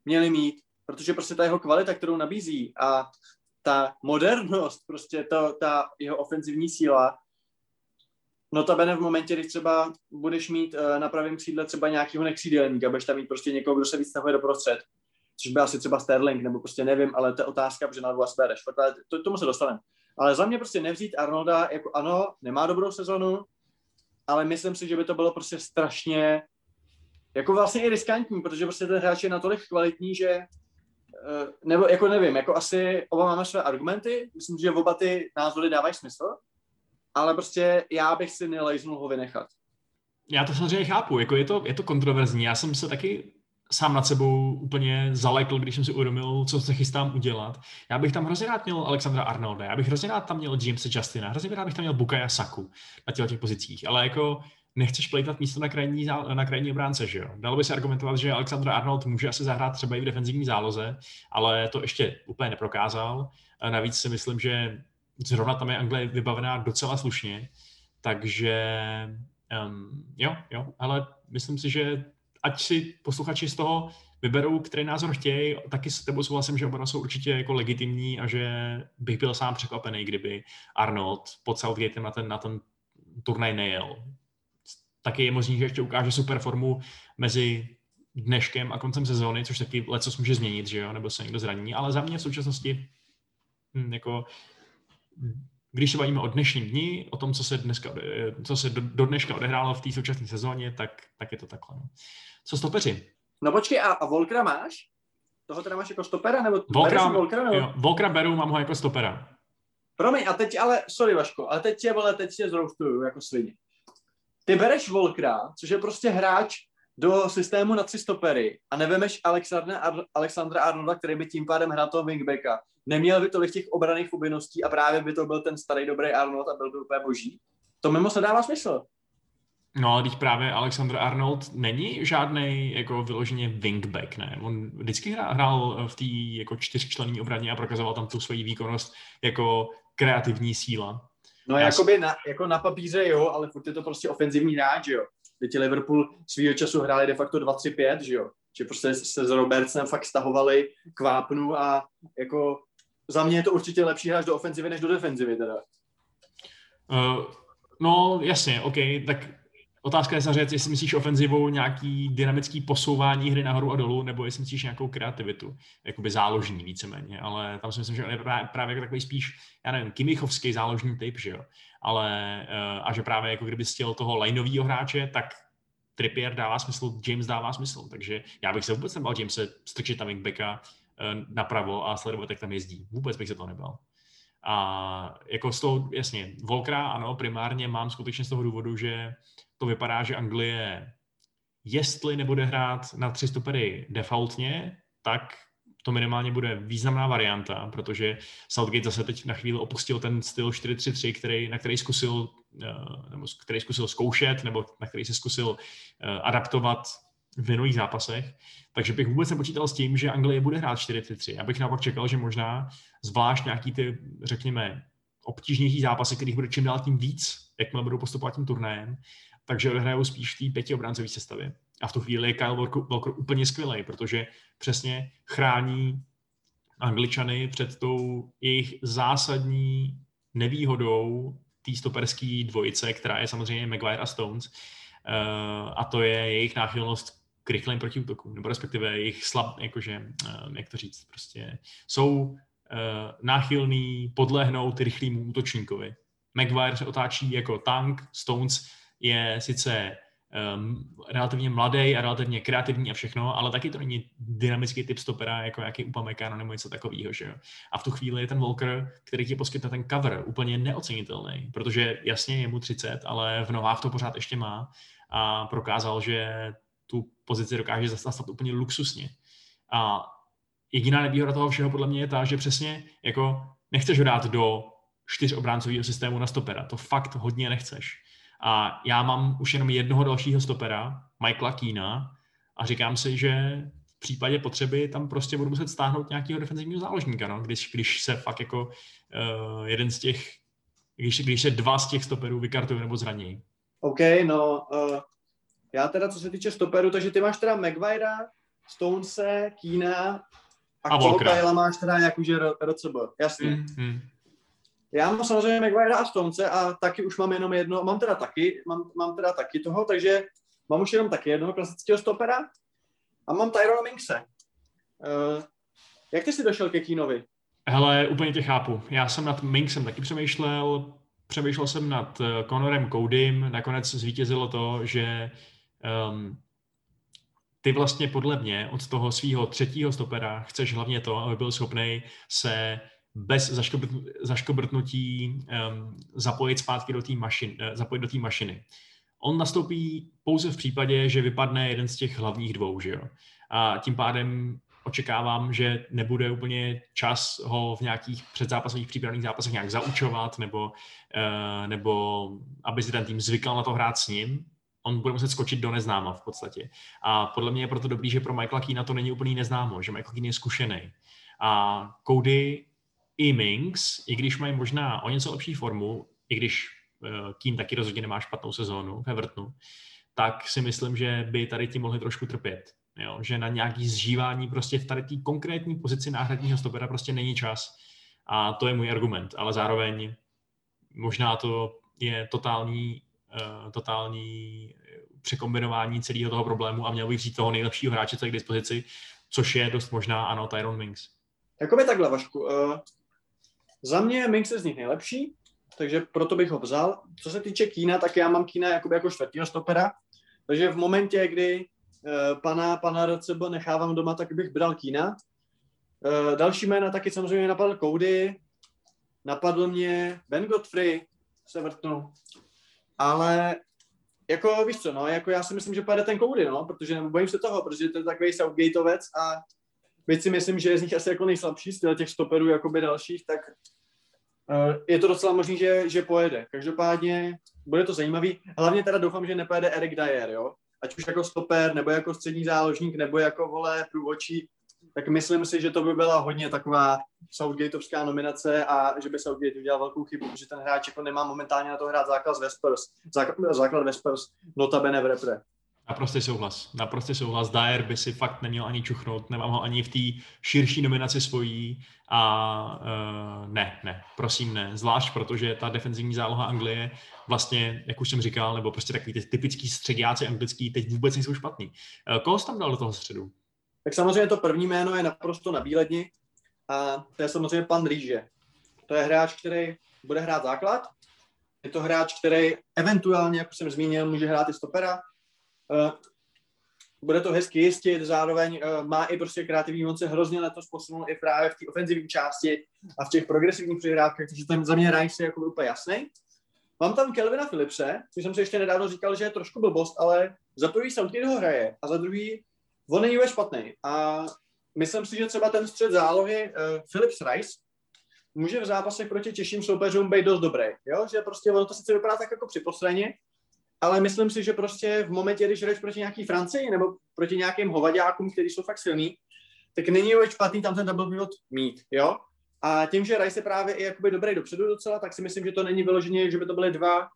měli mít, protože prostě ta jeho kvalita, kterou nabízí a ta modernost, prostě to, ta jeho ofenzivní síla, Notabene v momentě, kdy třeba budeš mít uh, na pravém křídle třeba nějakého nekřídelníka, budeš tam mít prostě někoho, kdo se víc do prostřed, což by asi třeba Sterling, nebo prostě nevím, ale to je otázka, protože na dvou asi to, tomu se dostaneme. Ale za mě prostě nevzít Arnolda, jako ano, nemá dobrou sezonu, ale myslím si, že by to bylo prostě strašně, jako vlastně i riskantní, protože prostě ten hráč je natolik kvalitní, že eh, nebo jako nevím, jako asi oba máme své argumenty, myslím, že oba ty názory dávají smysl, ale prostě já bych si nelejznul ho vynechat. Já to samozřejmě chápu, jako je to, je to kontroverzní. Já jsem se taky sám nad sebou úplně zalekl, když jsem si uvědomil, co se chystám udělat. Já bych tam hrozně rád měl Alexandra Arnolda, já bych hrozně rád tam měl Jamesa Justina, hrozně rád bych tam měl Bukaya Saku na těch, těch pozicích, ale jako nechceš plejtat místo na krajní, na krajní obránce, že jo? Dalo by se argumentovat, že Alexander Arnold může asi zahrát třeba i v defenzivní záloze, ale to ještě úplně neprokázal. Navíc si myslím, že zrovna tam je Anglie vybavená docela slušně, takže um, jo, jo, ale myslím si, že ať si posluchači z toho vyberou, který názor chtějí, taky s tebou souhlasím, že oba jsou určitě jako legitimní a že bych byl sám překvapený, kdyby Arnold pod Southgatem na ten, na ten turnaj nejel. Taky je možný, že ještě ukáže super formu mezi dneškem a koncem sezóny, což taky leco může změnit, že jo, nebo se někdo zraní, ale za mě v současnosti hm, jako když se bavíme o dnešním dni, o tom, co se, dneska, co se do, do dneška odehrálo v té současné sezóně, tak, tak je to takhle. No. Co stopeři? No počkej, a, a Volkra máš? Toho teda máš jako stopera? Nebo Volkra, Volkra, nebo? Jo, Volkra beru, mám ho jako stopera. Promiň, a teď ale, sorry Vaško, ale teď tě, vole, teď tě zroustuju jako svině. Ty bereš Volkra, což je prostě hráč do systému na tři stopery a nevemeš Alexandra, Ar- Alexandra Arnolda, který by tím pádem hrál toho wingbacka. Neměl by tolik těch obraných povinností a právě by to byl ten starý dobrý Arnold a byl by úplně boží. To mimo se dává smysl. No ale když právě Alexander Arnold není žádný jako vyloženě wingback, ne? On vždycky hrál, hrál v té jako čtyřčlenní obraně a prokazoval tam tu svoji výkonnost jako kreativní síla. No Já jakoby na, jako na papíře jo, ale furt je to prostě ofenzivní hráč, jo. Teď Liverpool svýho času hráli de facto 2-3-5, že jo. Že prostě se s Robertsem fakt stahovali k vápnu a jako za mě je to určitě lepší hráč do ofenzivy než do defenzivy teda. Uh, no jasně, OK, tak Otázka je samozřejmě, jestli myslíš ofenzivou nějaký dynamický posouvání hry nahoru a dolů, nebo jestli myslíš nějakou kreativitu, jakoby záložní víceméně, ale tam si myslím, že on je právě jako takový spíš, já nevím, kimichovský záložní typ, že jo, ale eh, a že právě jako kdyby chtěl toho lineového hráče, tak Trippier dává smysl, James dává smysl, takže já bych se vůbec nebal Jamese strčit tam wingbacka eh, napravo a sledovat, jak tam jezdí. Vůbec bych se to nebal. A jako z toho, jasně, Volkra, ano, primárně mám skutečně z toho důvodu, že to vypadá, že Anglie, jestli nebude hrát na tři stopery defaultně, tak to minimálně bude významná varianta, protože Southgate zase teď na chvíli opustil ten styl 4-3-3, který, na který zkusil, eh, nebo který zkusil zkoušet, nebo na který se zkusil eh, adaptovat v minulých zápasech. Takže bych vůbec nepočítal s tím, že Anglie bude hrát 4-3-3. Já bych naopak čekal, že možná zvlášť nějaký ty, řekněme, obtížnější zápasy, kterých bude čím dál tím víc, jakmile budou postupovat tím turnajem, takže odehrajou spíš v té pěti sestavě. A v tu chvíli je Kyle Walker, Walker úplně skvělý, protože přesně chrání Angličany před tou jejich zásadní nevýhodou té stoperské dvojice, která je samozřejmě Maguire a Stones, uh, a to je jejich náchylnost k rychlým protiútokům, nebo respektive jejich slab, jakože, uh, jak to říct, prostě jsou uh, náchylný podlehnout rychlýmu útočníkovi. Maguire se otáčí jako tank, Stones je sice um, relativně mladý a relativně kreativní a všechno, ale taky to není dynamický typ stopera, jako jaký Upamecano nebo něco takového, že jo. A v tu chvíli je ten Walker, který ti poskytne ten cover, úplně neocenitelný, protože jasně je mu 30, ale v nohách to pořád ještě má a prokázal, že tu pozici dokáže zastat úplně luxusně. A jediná nevýhoda toho všeho podle mě je ta, že přesně jako nechceš ho dát do čtyř obráncového systému na stopera. To fakt hodně nechceš. A já mám už jenom jednoho dalšího stopera, Michaela Keena, a říkám si, že případě potřeby tam prostě budu muset stáhnout nějakého defenzivního záložníka, no, když, když se fakt jako uh, jeden z těch, když, když se dva z těch stoperů vykartují nebo zraní. OK, no, uh, já teda, co se týče stoperů, takže ty máš teda Maguirea, Stonese, Kína a, a Volkajla máš teda jakože RCB, jasně. Mm, mm. Já mám samozřejmě Maguirea a Stonce a taky už mám jenom jedno, mám teda taky, mám, mám teda taky toho, takže mám už jenom taky jednoho klasického stopera a mám Tyrona Minkse. Uh, jak ty jsi došel ke Kínovi? Hele, úplně tě chápu. Já jsem nad Minksem taky přemýšlel, přemýšlel jsem nad uh, Conorem Codym, nakonec zvítězilo to, že um, ty vlastně podle mě od toho svého třetího stopera chceš hlavně to, aby byl schopný se bez zaškobrtnutí um, zapojit zpátky do té mašiny, uh, zapojit do mašiny. On nastoupí pouze v případě, že vypadne jeden z těch hlavních dvou, že jo? A tím pádem očekávám, že nebude úplně čas ho v nějakých předzápasových přípravných zápasech nějak zaučovat, nebo, uh, nebo aby si ten tým zvykal na to hrát s ním, on bude muset skočit do neznáma v podstatě. A podle mě je proto dobrý, že pro Michaela Keena to není úplně neznámo, že Michael Keen je zkušený. A Cody i Minks, i když mají možná o něco lepší formu, i když uh, Keen taky rozhodně nemá špatnou sezónu v Evertonu, tak si myslím, že by tady ti mohli trošku trpět. Jo? Že na nějaký zžívání prostě v tady té konkrétní pozici náhradního stopera prostě není čas. A to je můj argument, ale zároveň možná to je totální totální překombinování celého toho problému a měl bych vzít toho nejlepšího hráče, co je k dispozici, což je dost možná, ano, Tyron Minks. Jakoby takhle, Vašku. Uh, za mě Minks je z nich nejlepší, takže proto bych ho vzal. Co se týče Kína, tak já mám Kína jakoby jako čtvrtýho stopera, takže v momentě, kdy uh, pana, pana Rcb nechávám doma, tak bych bral Kína. Uh, další jména taky samozřejmě napadl Cody, napadl mě Ben Godfrey, se vrtnu ale jako víš co, no, jako já si myslím, že pojede ten Cody, no, protože bojím se toho, protože to je takový Southgateovec a byť si myslím, že je z nich asi jako nejslabší z těch stoperů jakoby dalších, tak uh, je to docela možný, že, že pojede. Každopádně bude to zajímavý. Hlavně teda doufám, že nepojede Eric Dyer, jo. Ať už jako stoper, nebo jako střední záložník, nebo jako vole průvočí, tak myslím si, že to by byla hodně taková Southgateovská nominace a že by Southgate udělal velkou chybu, protože ten hráč jako nemá momentálně na to hrát základ Vespers, základ, základ Vespers, notabene v repre. Naprostý souhlas. Naprostý souhlas. Dyer by si fakt neměl ani čuchnout, nemám ho ani v té širší nominaci svojí a uh, ne, ne, prosím ne. Zvlášť protože ta defenzivní záloha Anglie vlastně, jak už jsem říkal, nebo prostě takový ty typický středáci anglický teď vůbec nejsou špatný. Uh, koho jsi tam dal do toho středu? Tak samozřejmě to první jméno je naprosto na bíledni a to je samozřejmě pan Rýže. To je hráč, který bude hrát základ. Je to hráč, který eventuálně, jak jsem zmínil, může hrát i stopera. Eh, bude to hezky jistit, zároveň eh, má i prostě kreativní, on se hrozně letos posunul i právě v té ofenzivní části a v těch progresivních přihrávkách, takže ten za mě Rice je jako úplně jasný. Mám tam Kelvina Philipse, což jsem si ještě nedávno říkal, že je trošku blbost, ale za prvý Southgate ho hraje a za druhý on není špatný. A myslím si, že třeba ten střed zálohy uh, Philips Rice může v zápasech proti těžším soupeřům být dost dobrý. Jo? Že prostě ono to sice vypadá tak jako při posledně, ale myslím si, že prostě v momentě, když jdeš proti nějaký Francii nebo proti nějakým hovaďákům, kteří jsou fakt silní, tak není vůbec špatný tam ten double pivot mít, jo? A tím, že Rice je právě i jakoby dobrý dopředu docela, tak si myslím, že to není vyloženě, že by to byly dva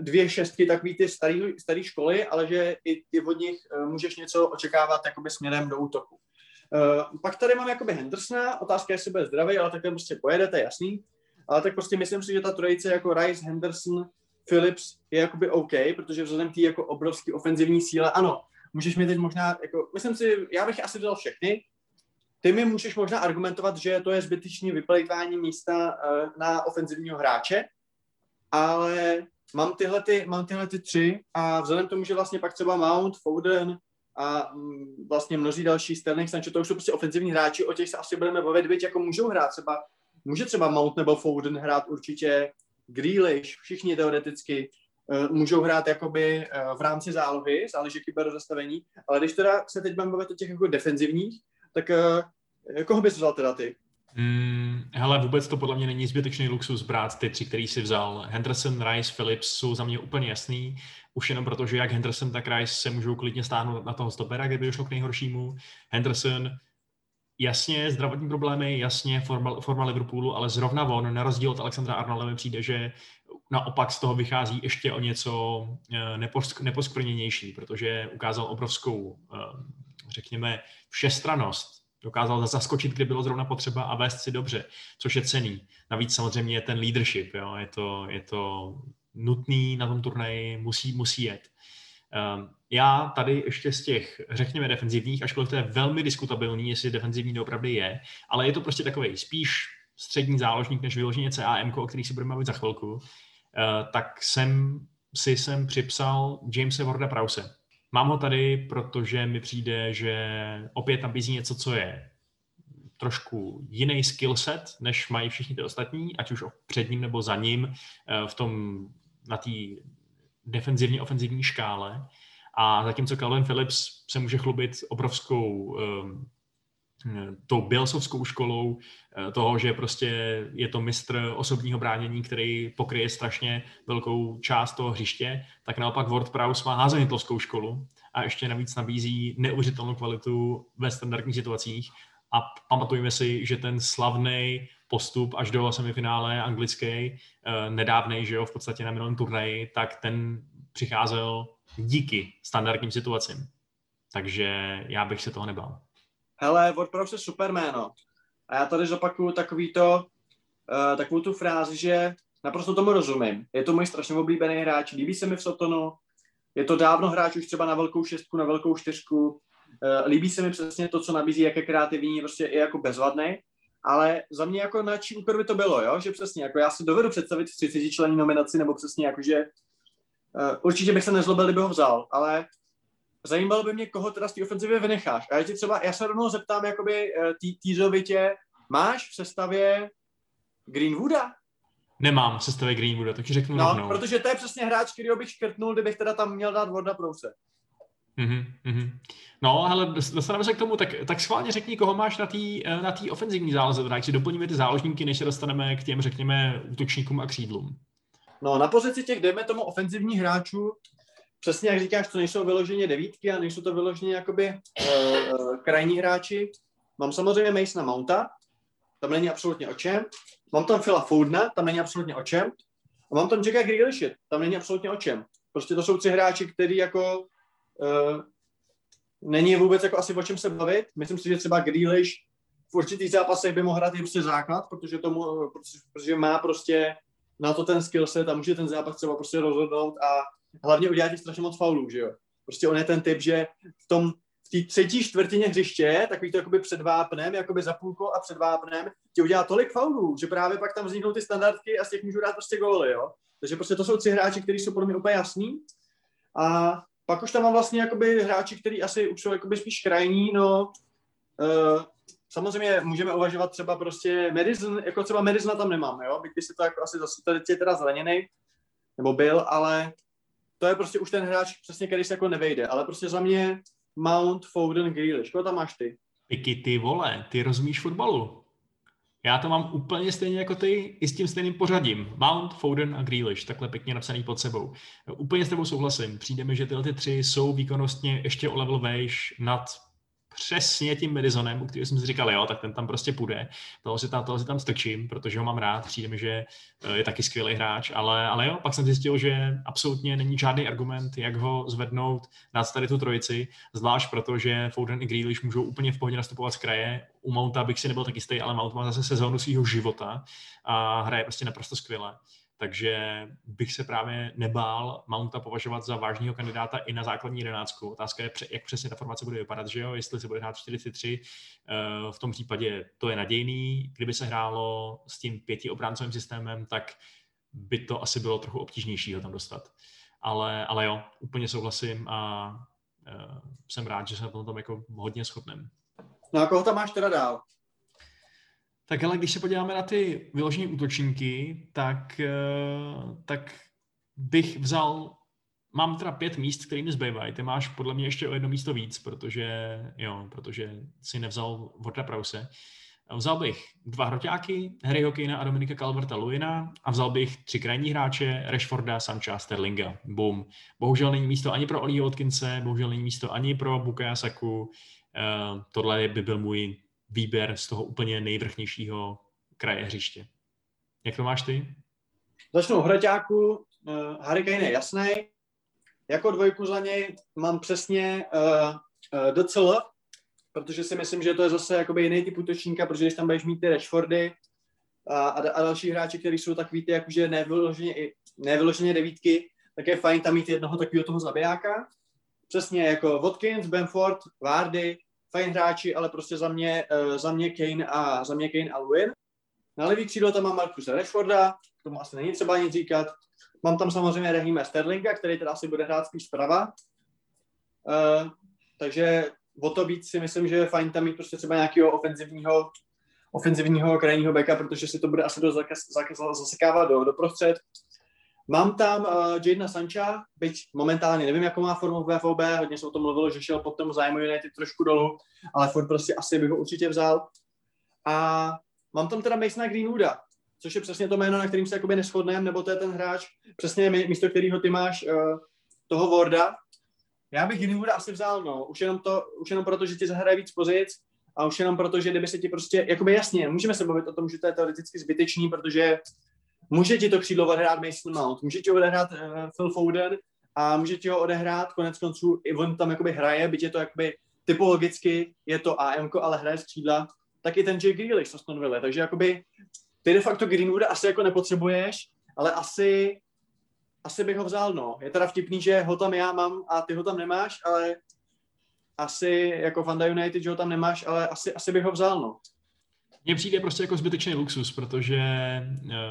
dvě šestky, takový ty starý, starý školy, ale že i ty od nich eh, můžeš něco očekávat jakoby směrem do útoku. Uh, pak tady mám jakoby Hendersona, otázka je, jestli bude zdravý, ale takhle prostě pojede, to je jasný. Ale tak prostě myslím si, že ta trojice jako Rice, Henderson, Phillips je jakoby OK, protože vzhledem té jako obrovský ofenzivní síle, ano, můžeš mi teď možná, jako, myslím si, já bych asi vzal všechny, ty mi můžeš možná argumentovat, že to je zbytečný vyplejtvání místa uh, na ofenzivního hráče, ale mám tyhle, ty, mám tyhle ty tři a vzhledem k tomu, že vlastně pak třeba Mount, Foden a mm, vlastně mnozí další, Sterling, Sancho, to už jsou prostě ofenzivní hráči, o těch se asi budeme bavit, byť jako můžou hrát třeba, může třeba Mount nebo Foden hrát určitě, Grealish, všichni teoreticky, uh, můžou hrát jakoby uh, v rámci zálohy, záleží jaký zastavení, ale když teda se teď budeme bavit o těch jako defenzivních, tak uh, koho bys vzal teda ty? Mm, hele, vůbec to podle mě není zbytečný luxus brát ty tři, který si vzal. Henderson, Rice, Phillips jsou za mě úplně jasný. Už jenom proto, že jak Henderson, tak Rice se můžou klidně stáhnout na toho stopera, kdyby došlo k nejhoršímu. Henderson, jasně zdravotní problémy, jasně forma, forma Liverpoolu, ale zrovna on, na rozdíl od Alexandra Arnolda mi přijde, že naopak z toho vychází ještě o něco eh, neposk, neposkvrněnější, protože ukázal obrovskou, eh, řekněme, všestranost. Dokázal zaskočit, kde bylo zrovna potřeba a vést si dobře, což je cený. Navíc samozřejmě je ten leadership, jo? Je, to, je to nutný na tom turnaji, musí, musí jet. Um, já tady ještě z těch, řekněme, defenzivních, ačkoliv to je velmi diskutabilní, jestli defenzivní doopravdy je, ale je to prostě takový spíš střední záložník, než vyloženě CAM, o který si budeme mluvit za chvilku, uh, tak jsem si jsem připsal Jamesa Warda Prause. Mám ho tady, protože mi přijde, že opět nabízí něco, co je trošku jiný skill set, než mají všichni ty ostatní, ať už před ním nebo za ním uh, v tom na té defenzivně ofenzivní škále. A zatímco Calvin Phillips se může chlubit obrovskou um, tou Bielsovskou školou eh, toho, že prostě je to mistr osobního bránění, který pokryje strašně velkou část toho hřiště, tak naopak Ward Prowse má házenitlovskou školu a ještě navíc nabízí neuvěřitelnou kvalitu ve standardních situacích a pamatujeme si, že ten slavný postup až do semifinále anglický, eh, nedávnej, že jo, v podstatě na minulém turnaji, tak ten přicházel díky standardním situacím. Takže já bych se toho nebál. Hele, WordPress je super jméno. A já tady zopakuju takový to, uh, takovou tu frázi, že naprosto tomu rozumím. Je to můj strašně oblíbený hráč, líbí se mi v Sotonu, je to dávno hráč už třeba na velkou šestku, na velkou čtyřku, uh, líbí se mi přesně to, co nabízí, jak je kreativní, prostě i jako bezvadný, ale za mě jako na čí úkor by to bylo, jo? že přesně, jako já si dovedu představit 30 člení nominaci, nebo přesně jako, že uh, určitě bych se nezlobil, kdyby ho vzal, ale zajímalo by mě, koho teda z té ofenzivy vynecháš. A já ti třeba, já se rovnou zeptám, jakoby uh, týzovitě, máš v sestavě Greenwooda? Nemám v sestavě Greenwooda, tak ti řeknu No, rovnou. protože to je přesně hráč, který bych škrtnul, kdybych teda tam měl dát Warda Prouse. Mm-hmm. No, ale dostaneme se k tomu, tak, tak schválně řekni, koho máš na té na tý ofenzivní záloze, tak si doplníme ty záložníky, než se dostaneme k těm, řekněme, útočníkům a křídlům. No, na pozici těch, dejme tomu, ofenzivních hráčů, přesně jak říkáš, to nejsou vyloženě devítky a nejsou to vyloženě jakoby uh, krajní hráči. Mám samozřejmě Masona Mounta, tam není absolutně o čem. Mám tam Phila Foudna, tam není absolutně o čem. A mám tam Jacka Grealishe, tam není absolutně o čem. Prostě to jsou tři hráči, který jako uh, není vůbec jako asi o čem se bavit. Myslím si, že třeba Grealish v určitých zápasech by mohl hrát i prostě základ, protože, tomu, protože, protože má prostě na to ten skill set a může ten zápas třeba prostě rozhodnout a hlavně udělat strašně moc faulů, že jo. Prostě on je ten typ, že v tom v té třetí čtvrtině hřiště, takový to jakoby před vápnem, jakoby za půlko a před vápnem, ti udělá tolik faulů, že právě pak tam vzniknou ty standardky a z těch můžou dát prostě góly, jo. Takže prostě to jsou tři hráči, kteří jsou podle mě úplně jasný. A pak už tam mám vlastně jakoby hráči, kteří asi už jsou jakoby spíš krajní, no. Uh, samozřejmě můžeme uvažovat třeba prostě Madison, jako třeba Madisona tam nemám, jo, byť by si to jako asi zase tady je teda zraněný, nebo byl, ale to je prostě už ten hráč přesně, který se jako nevejde, ale prostě za mě Mount, Foden, Grealish. Koho tam máš ty? Piky, ty vole, ty rozumíš fotbalu. Já to mám úplně stejně jako ty, i s tím stejným pořadím. Mount, Foden a Grealish, takhle pěkně napsaný pod sebou. Úplně s tebou souhlasím. Přijde mi, že tyhle ty tři jsou výkonnostně ještě o level vejš nad přesně tím Madisonem, u kterého jsem si říkal, jo, tak ten tam prostě půjde. Toho si tam, toho si tam strčím, protože ho mám rád, přijde mi, že eh, je taky skvělý hráč, ale, ale jo, pak jsem zjistil, že absolutně není žádný argument, jak ho zvednout na tady tu trojici, zvlášť proto, že Foden i Grealish můžou úplně v pohodě nastupovat z kraje. U Mounta bych si nebyl tak jistý, ale Mount má zase sezónu svého života a hraje prostě naprosto skvěle. Takže bych se právě nebál Mounta považovat za vážného kandidáta i na základní jedenáctku. Otázka je, jak přesně ta formace bude vypadat, že jo? Jestli se bude hrát 4-3, eh, v tom případě to je nadějný. Kdyby se hrálo s tím pěti obráncovým systémem, tak by to asi bylo trochu obtížnější ho tam dostat. Ale, ale jo, úplně souhlasím a uh, jsem rád, že se na tom jako hodně shodneme. No a koho tam máš teda dál? Tak ale když se podíváme na ty vyložené útočníky, tak, eh, tak bych vzal, mám teda pět míst, které mi zbývají. Ty máš podle mě ještě o jedno místo víc, protože, jo, protože si nevzal Vorda Prause. Vzal bych dva hroťáky, Harry Hokejna a Dominika Calverta Luina a vzal bych tři krajní hráče, Rashforda, Sancha Sterlinga. Boom. Bohužel není místo ani pro Ollie Watkinse, bohužel není místo ani pro Bukaya Saku. Uh, tohle by byl můj výběr z toho úplně nejvrchnějšího kraje hřiště. Jak to máš ty? Začnu hroťáku. Uh, Harry Kane je jasný. Jako dvojku za něj mám přesně uh, docela protože si myslím, že to je zase jakoby jiný typ útočníka, protože když tam budeš mít ty Rashfordy a, a, a další hráči, kteří jsou takový ty, jakože nevyloženě, nevyloženě devítky, tak je fajn tam mít jednoho takového toho zabijáka. Přesně jako Watkins, Benford, Vardy, fajn hráči, ale prostě za mě, uh, za mě Kane a za mě Kane a Lewin. Na levý křídlo tam mám Markusa Rashforda, tomu asi není třeba nic říkat. Mám tam samozřejmě Rahima Sterlinga, který teda asi bude hrát spíš zprava. Uh, takže o to víc si myslím, že je fajn tam mít prostě třeba nějakého ofenzivního, ofenzivního krajního beka, protože si to bude asi dost zasekávat do, do prostřed. Mám tam uh, Jadena Sancha, byť momentálně nevím, jakou má formu v VFOB, hodně se o tom mluvilo, že šel potom zájmu United trošku dolů, ale furt prostě asi bych ho určitě vzal. A mám tam teda Masona Greenwooda, což je přesně to jméno, na kterým se jakoby neschodneme, nebo to je ten hráč, přesně místo kterého ty máš uh, toho Warda, já bych Greenwooda asi vzal, no. Už jenom, to, už jenom proto, že ti zahraje víc pozic a už jenom proto, že kdyby se ti prostě, jakoby jasně, můžeme se bavit o tom, že to je teoreticky zbytečný, protože může ti to křídlo odehrát Mason Mount, může ti odehrát uh, Phil Foden a může ti ho odehrát konec konců, i on tam jakoby hraje, byť je to jakoby typologicky, je to AM, ale hraje z křídla, tak i ten Jake Grealish to stanovili. Takže jakoby ty de facto Greenwooda asi jako nepotřebuješ, ale asi asi bych ho vzal, no. Je teda vtipný, že ho tam já mám a ty ho tam nemáš, ale asi jako Fanda United, že ho tam nemáš, ale asi, asi bych ho vzal, no. Mně přijde prostě jako zbytečný luxus, protože eh,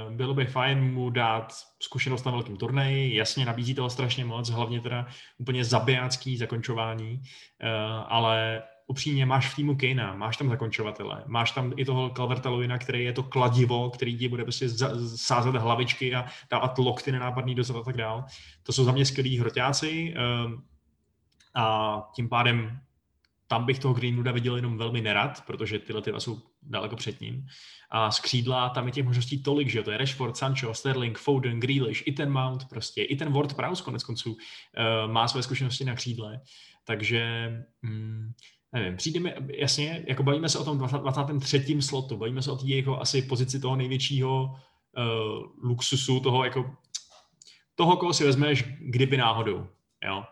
bylo by fajn mu dát zkušenost na velkém turnaji, jasně nabízí toho strašně moc, hlavně teda úplně zabijácký zakončování, eh, ale upřímně máš v týmu Kejna, máš tam zakončovatele, máš tam i toho Calverta Lewina, který je to kladivo, který ti bude prostě sázet hlavičky a dávat lokty nenápadný dozad a tak dál. To jsou za mě skvělí hroťáci ehm, a tím pádem tam bych toho Greenwooda viděl jenom velmi nerad, protože tyhle ty jsou daleko před ním. A z křídla tam je těch možností tolik, že to je Rashford, Sancho, Sterling, Foden, Grealish, i ten Mount prostě, i ten Ward Prowse konec konců uh, má své zkušenosti na křídle. Takže mm, nevím, přijde mi, jasně, jako bavíme se o tom 23. slotu, bavíme se o té jako asi pozici toho největšího uh, luxusu, toho jako, toho, koho si vezmeš, kdyby náhodou, jo.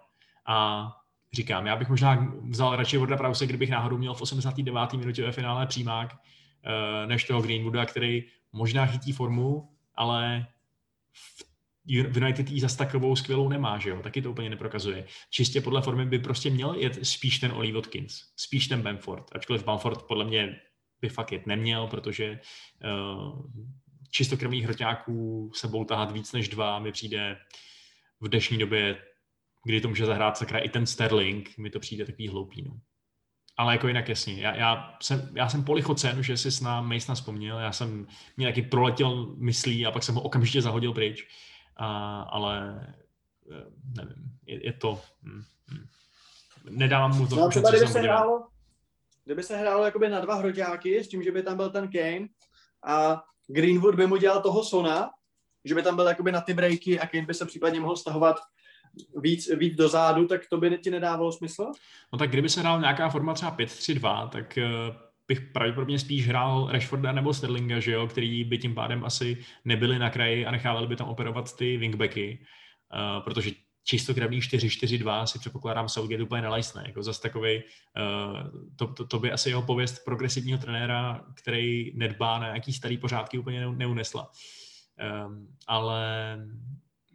A říkám, já bych možná vzal radši Vorda Prause, kdybych náhodou měl v 89. minutě ve finále přímák, uh, než toho Greenwooda, který možná chytí formu, ale v United jí zas takovou skvělou nemá, že jo? Taky to úplně neprokazuje. Čistě podle formy by prostě měl jet spíš ten Oli Watkins, spíš ten Bamford, ačkoliv Bamford podle mě by fakt jet neměl, protože uh, čistokrvných hroťáků sebou tahat víc než dva mi přijde v dnešní době, kdy to může zahrát sakra i ten Sterling, mi to přijde takový hloupý. No. Ale jako jinak jasně, já, já, jsem, já jsem polichocen, že jsi na Masona vzpomněl, já jsem mě taky proletěl myslí a pak jsem ho okamžitě zahodil pryč a, ale eh, nevím, je, je to... Hm, hm. Nedávám mu to no, třeba, kdyby se hrálo, kdyby se hrálo jakoby na dva hroťáky, s tím, že by tam byl ten Kane a Greenwood by mu dělal toho Sona, že by tam byl jakoby na ty breaky a Kane by se případně mohl stahovat víc, víc dozadu, tak to by ti nedávalo smysl? No tak kdyby se hrál nějaká forma třeba 5-3-2, tak eh, bych pravděpodobně spíš hrál Rashforda nebo Sterlinga, že jo, který by tím pádem asi nebyli na kraji a nechávali by tam operovat ty wingbacky, uh, protože čistokrevný 4-4-2 si předpokládám Southgate úplně nelajsne. Jako zase takový, uh, to, to, to, by asi jeho pověst progresivního trenéra, který nedbá na nějaký starý pořádky, úplně neunesla. Um, ale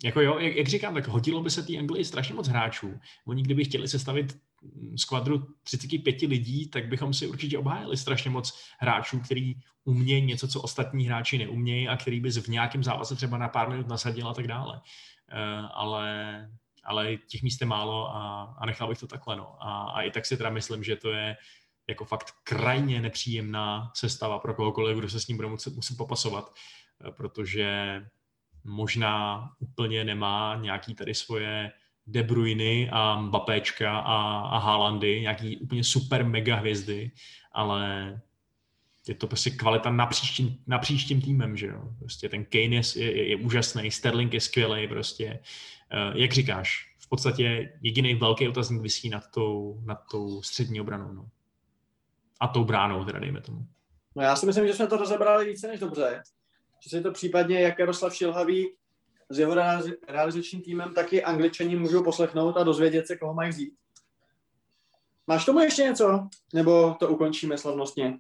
jako jo, jak, jak říkám, tak hodilo by se té Anglii strašně moc hráčů. Oni kdyby chtěli sestavit skvadru 35 lidí, tak bychom si určitě obhájili strašně moc hráčů, který umějí něco, co ostatní hráči neumějí a který bys v nějakém zápase třeba na pár minut nasadil a tak dále. Uh, ale, ale těch míst je málo a, a nechal bych to takhle. No. A, a i tak si teda myslím, že to je jako fakt krajně nepříjemná sestava pro kohokoliv, kdo se s ním bude muset, muset popasovat, uh, protože možná úplně nemá nějaký tady svoje De Bruyne a Mbappéčka a, a Haalandy, nějaký úplně super mega hvězdy, ale je to prostě kvalita napříč tím, napříč tím týmem, že jo. Prostě ten Kane je, je, je úžasný, Sterling je skvělý prostě. Uh, jak říkáš, v podstatě jediný velký otazník vysí nad tou, nad tou střední obranou, no. A tou bránou, teda dejme tomu. No já si myslím, že jsme to rozebrali více než dobře. Že si to případně, jak Jaroslav Šilhavý s jeho realizačním týmem, taky angličani můžou poslechnout a dozvědět se, koho mají vzít. Máš tomu ještě něco? Nebo to ukončíme slavnostně?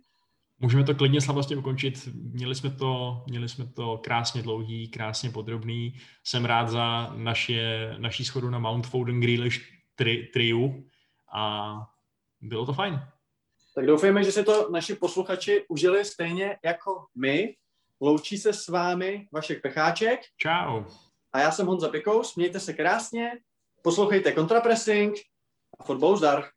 Můžeme to klidně slavnostně ukončit. Měli jsme to, měli jsme to krásně dlouhý, krásně podrobný. Jsem rád za naše, naší schodu na Mount Foden Grealish tri, triu a bylo to fajn. Tak doufejme, že se to naši posluchači užili stejně jako my. Loučí se s vámi Vašek Pecháček. Čau. A já jsem Honza Pikous. Mějte se krásně, poslouchejte Kontrapressing a fotbal zdar.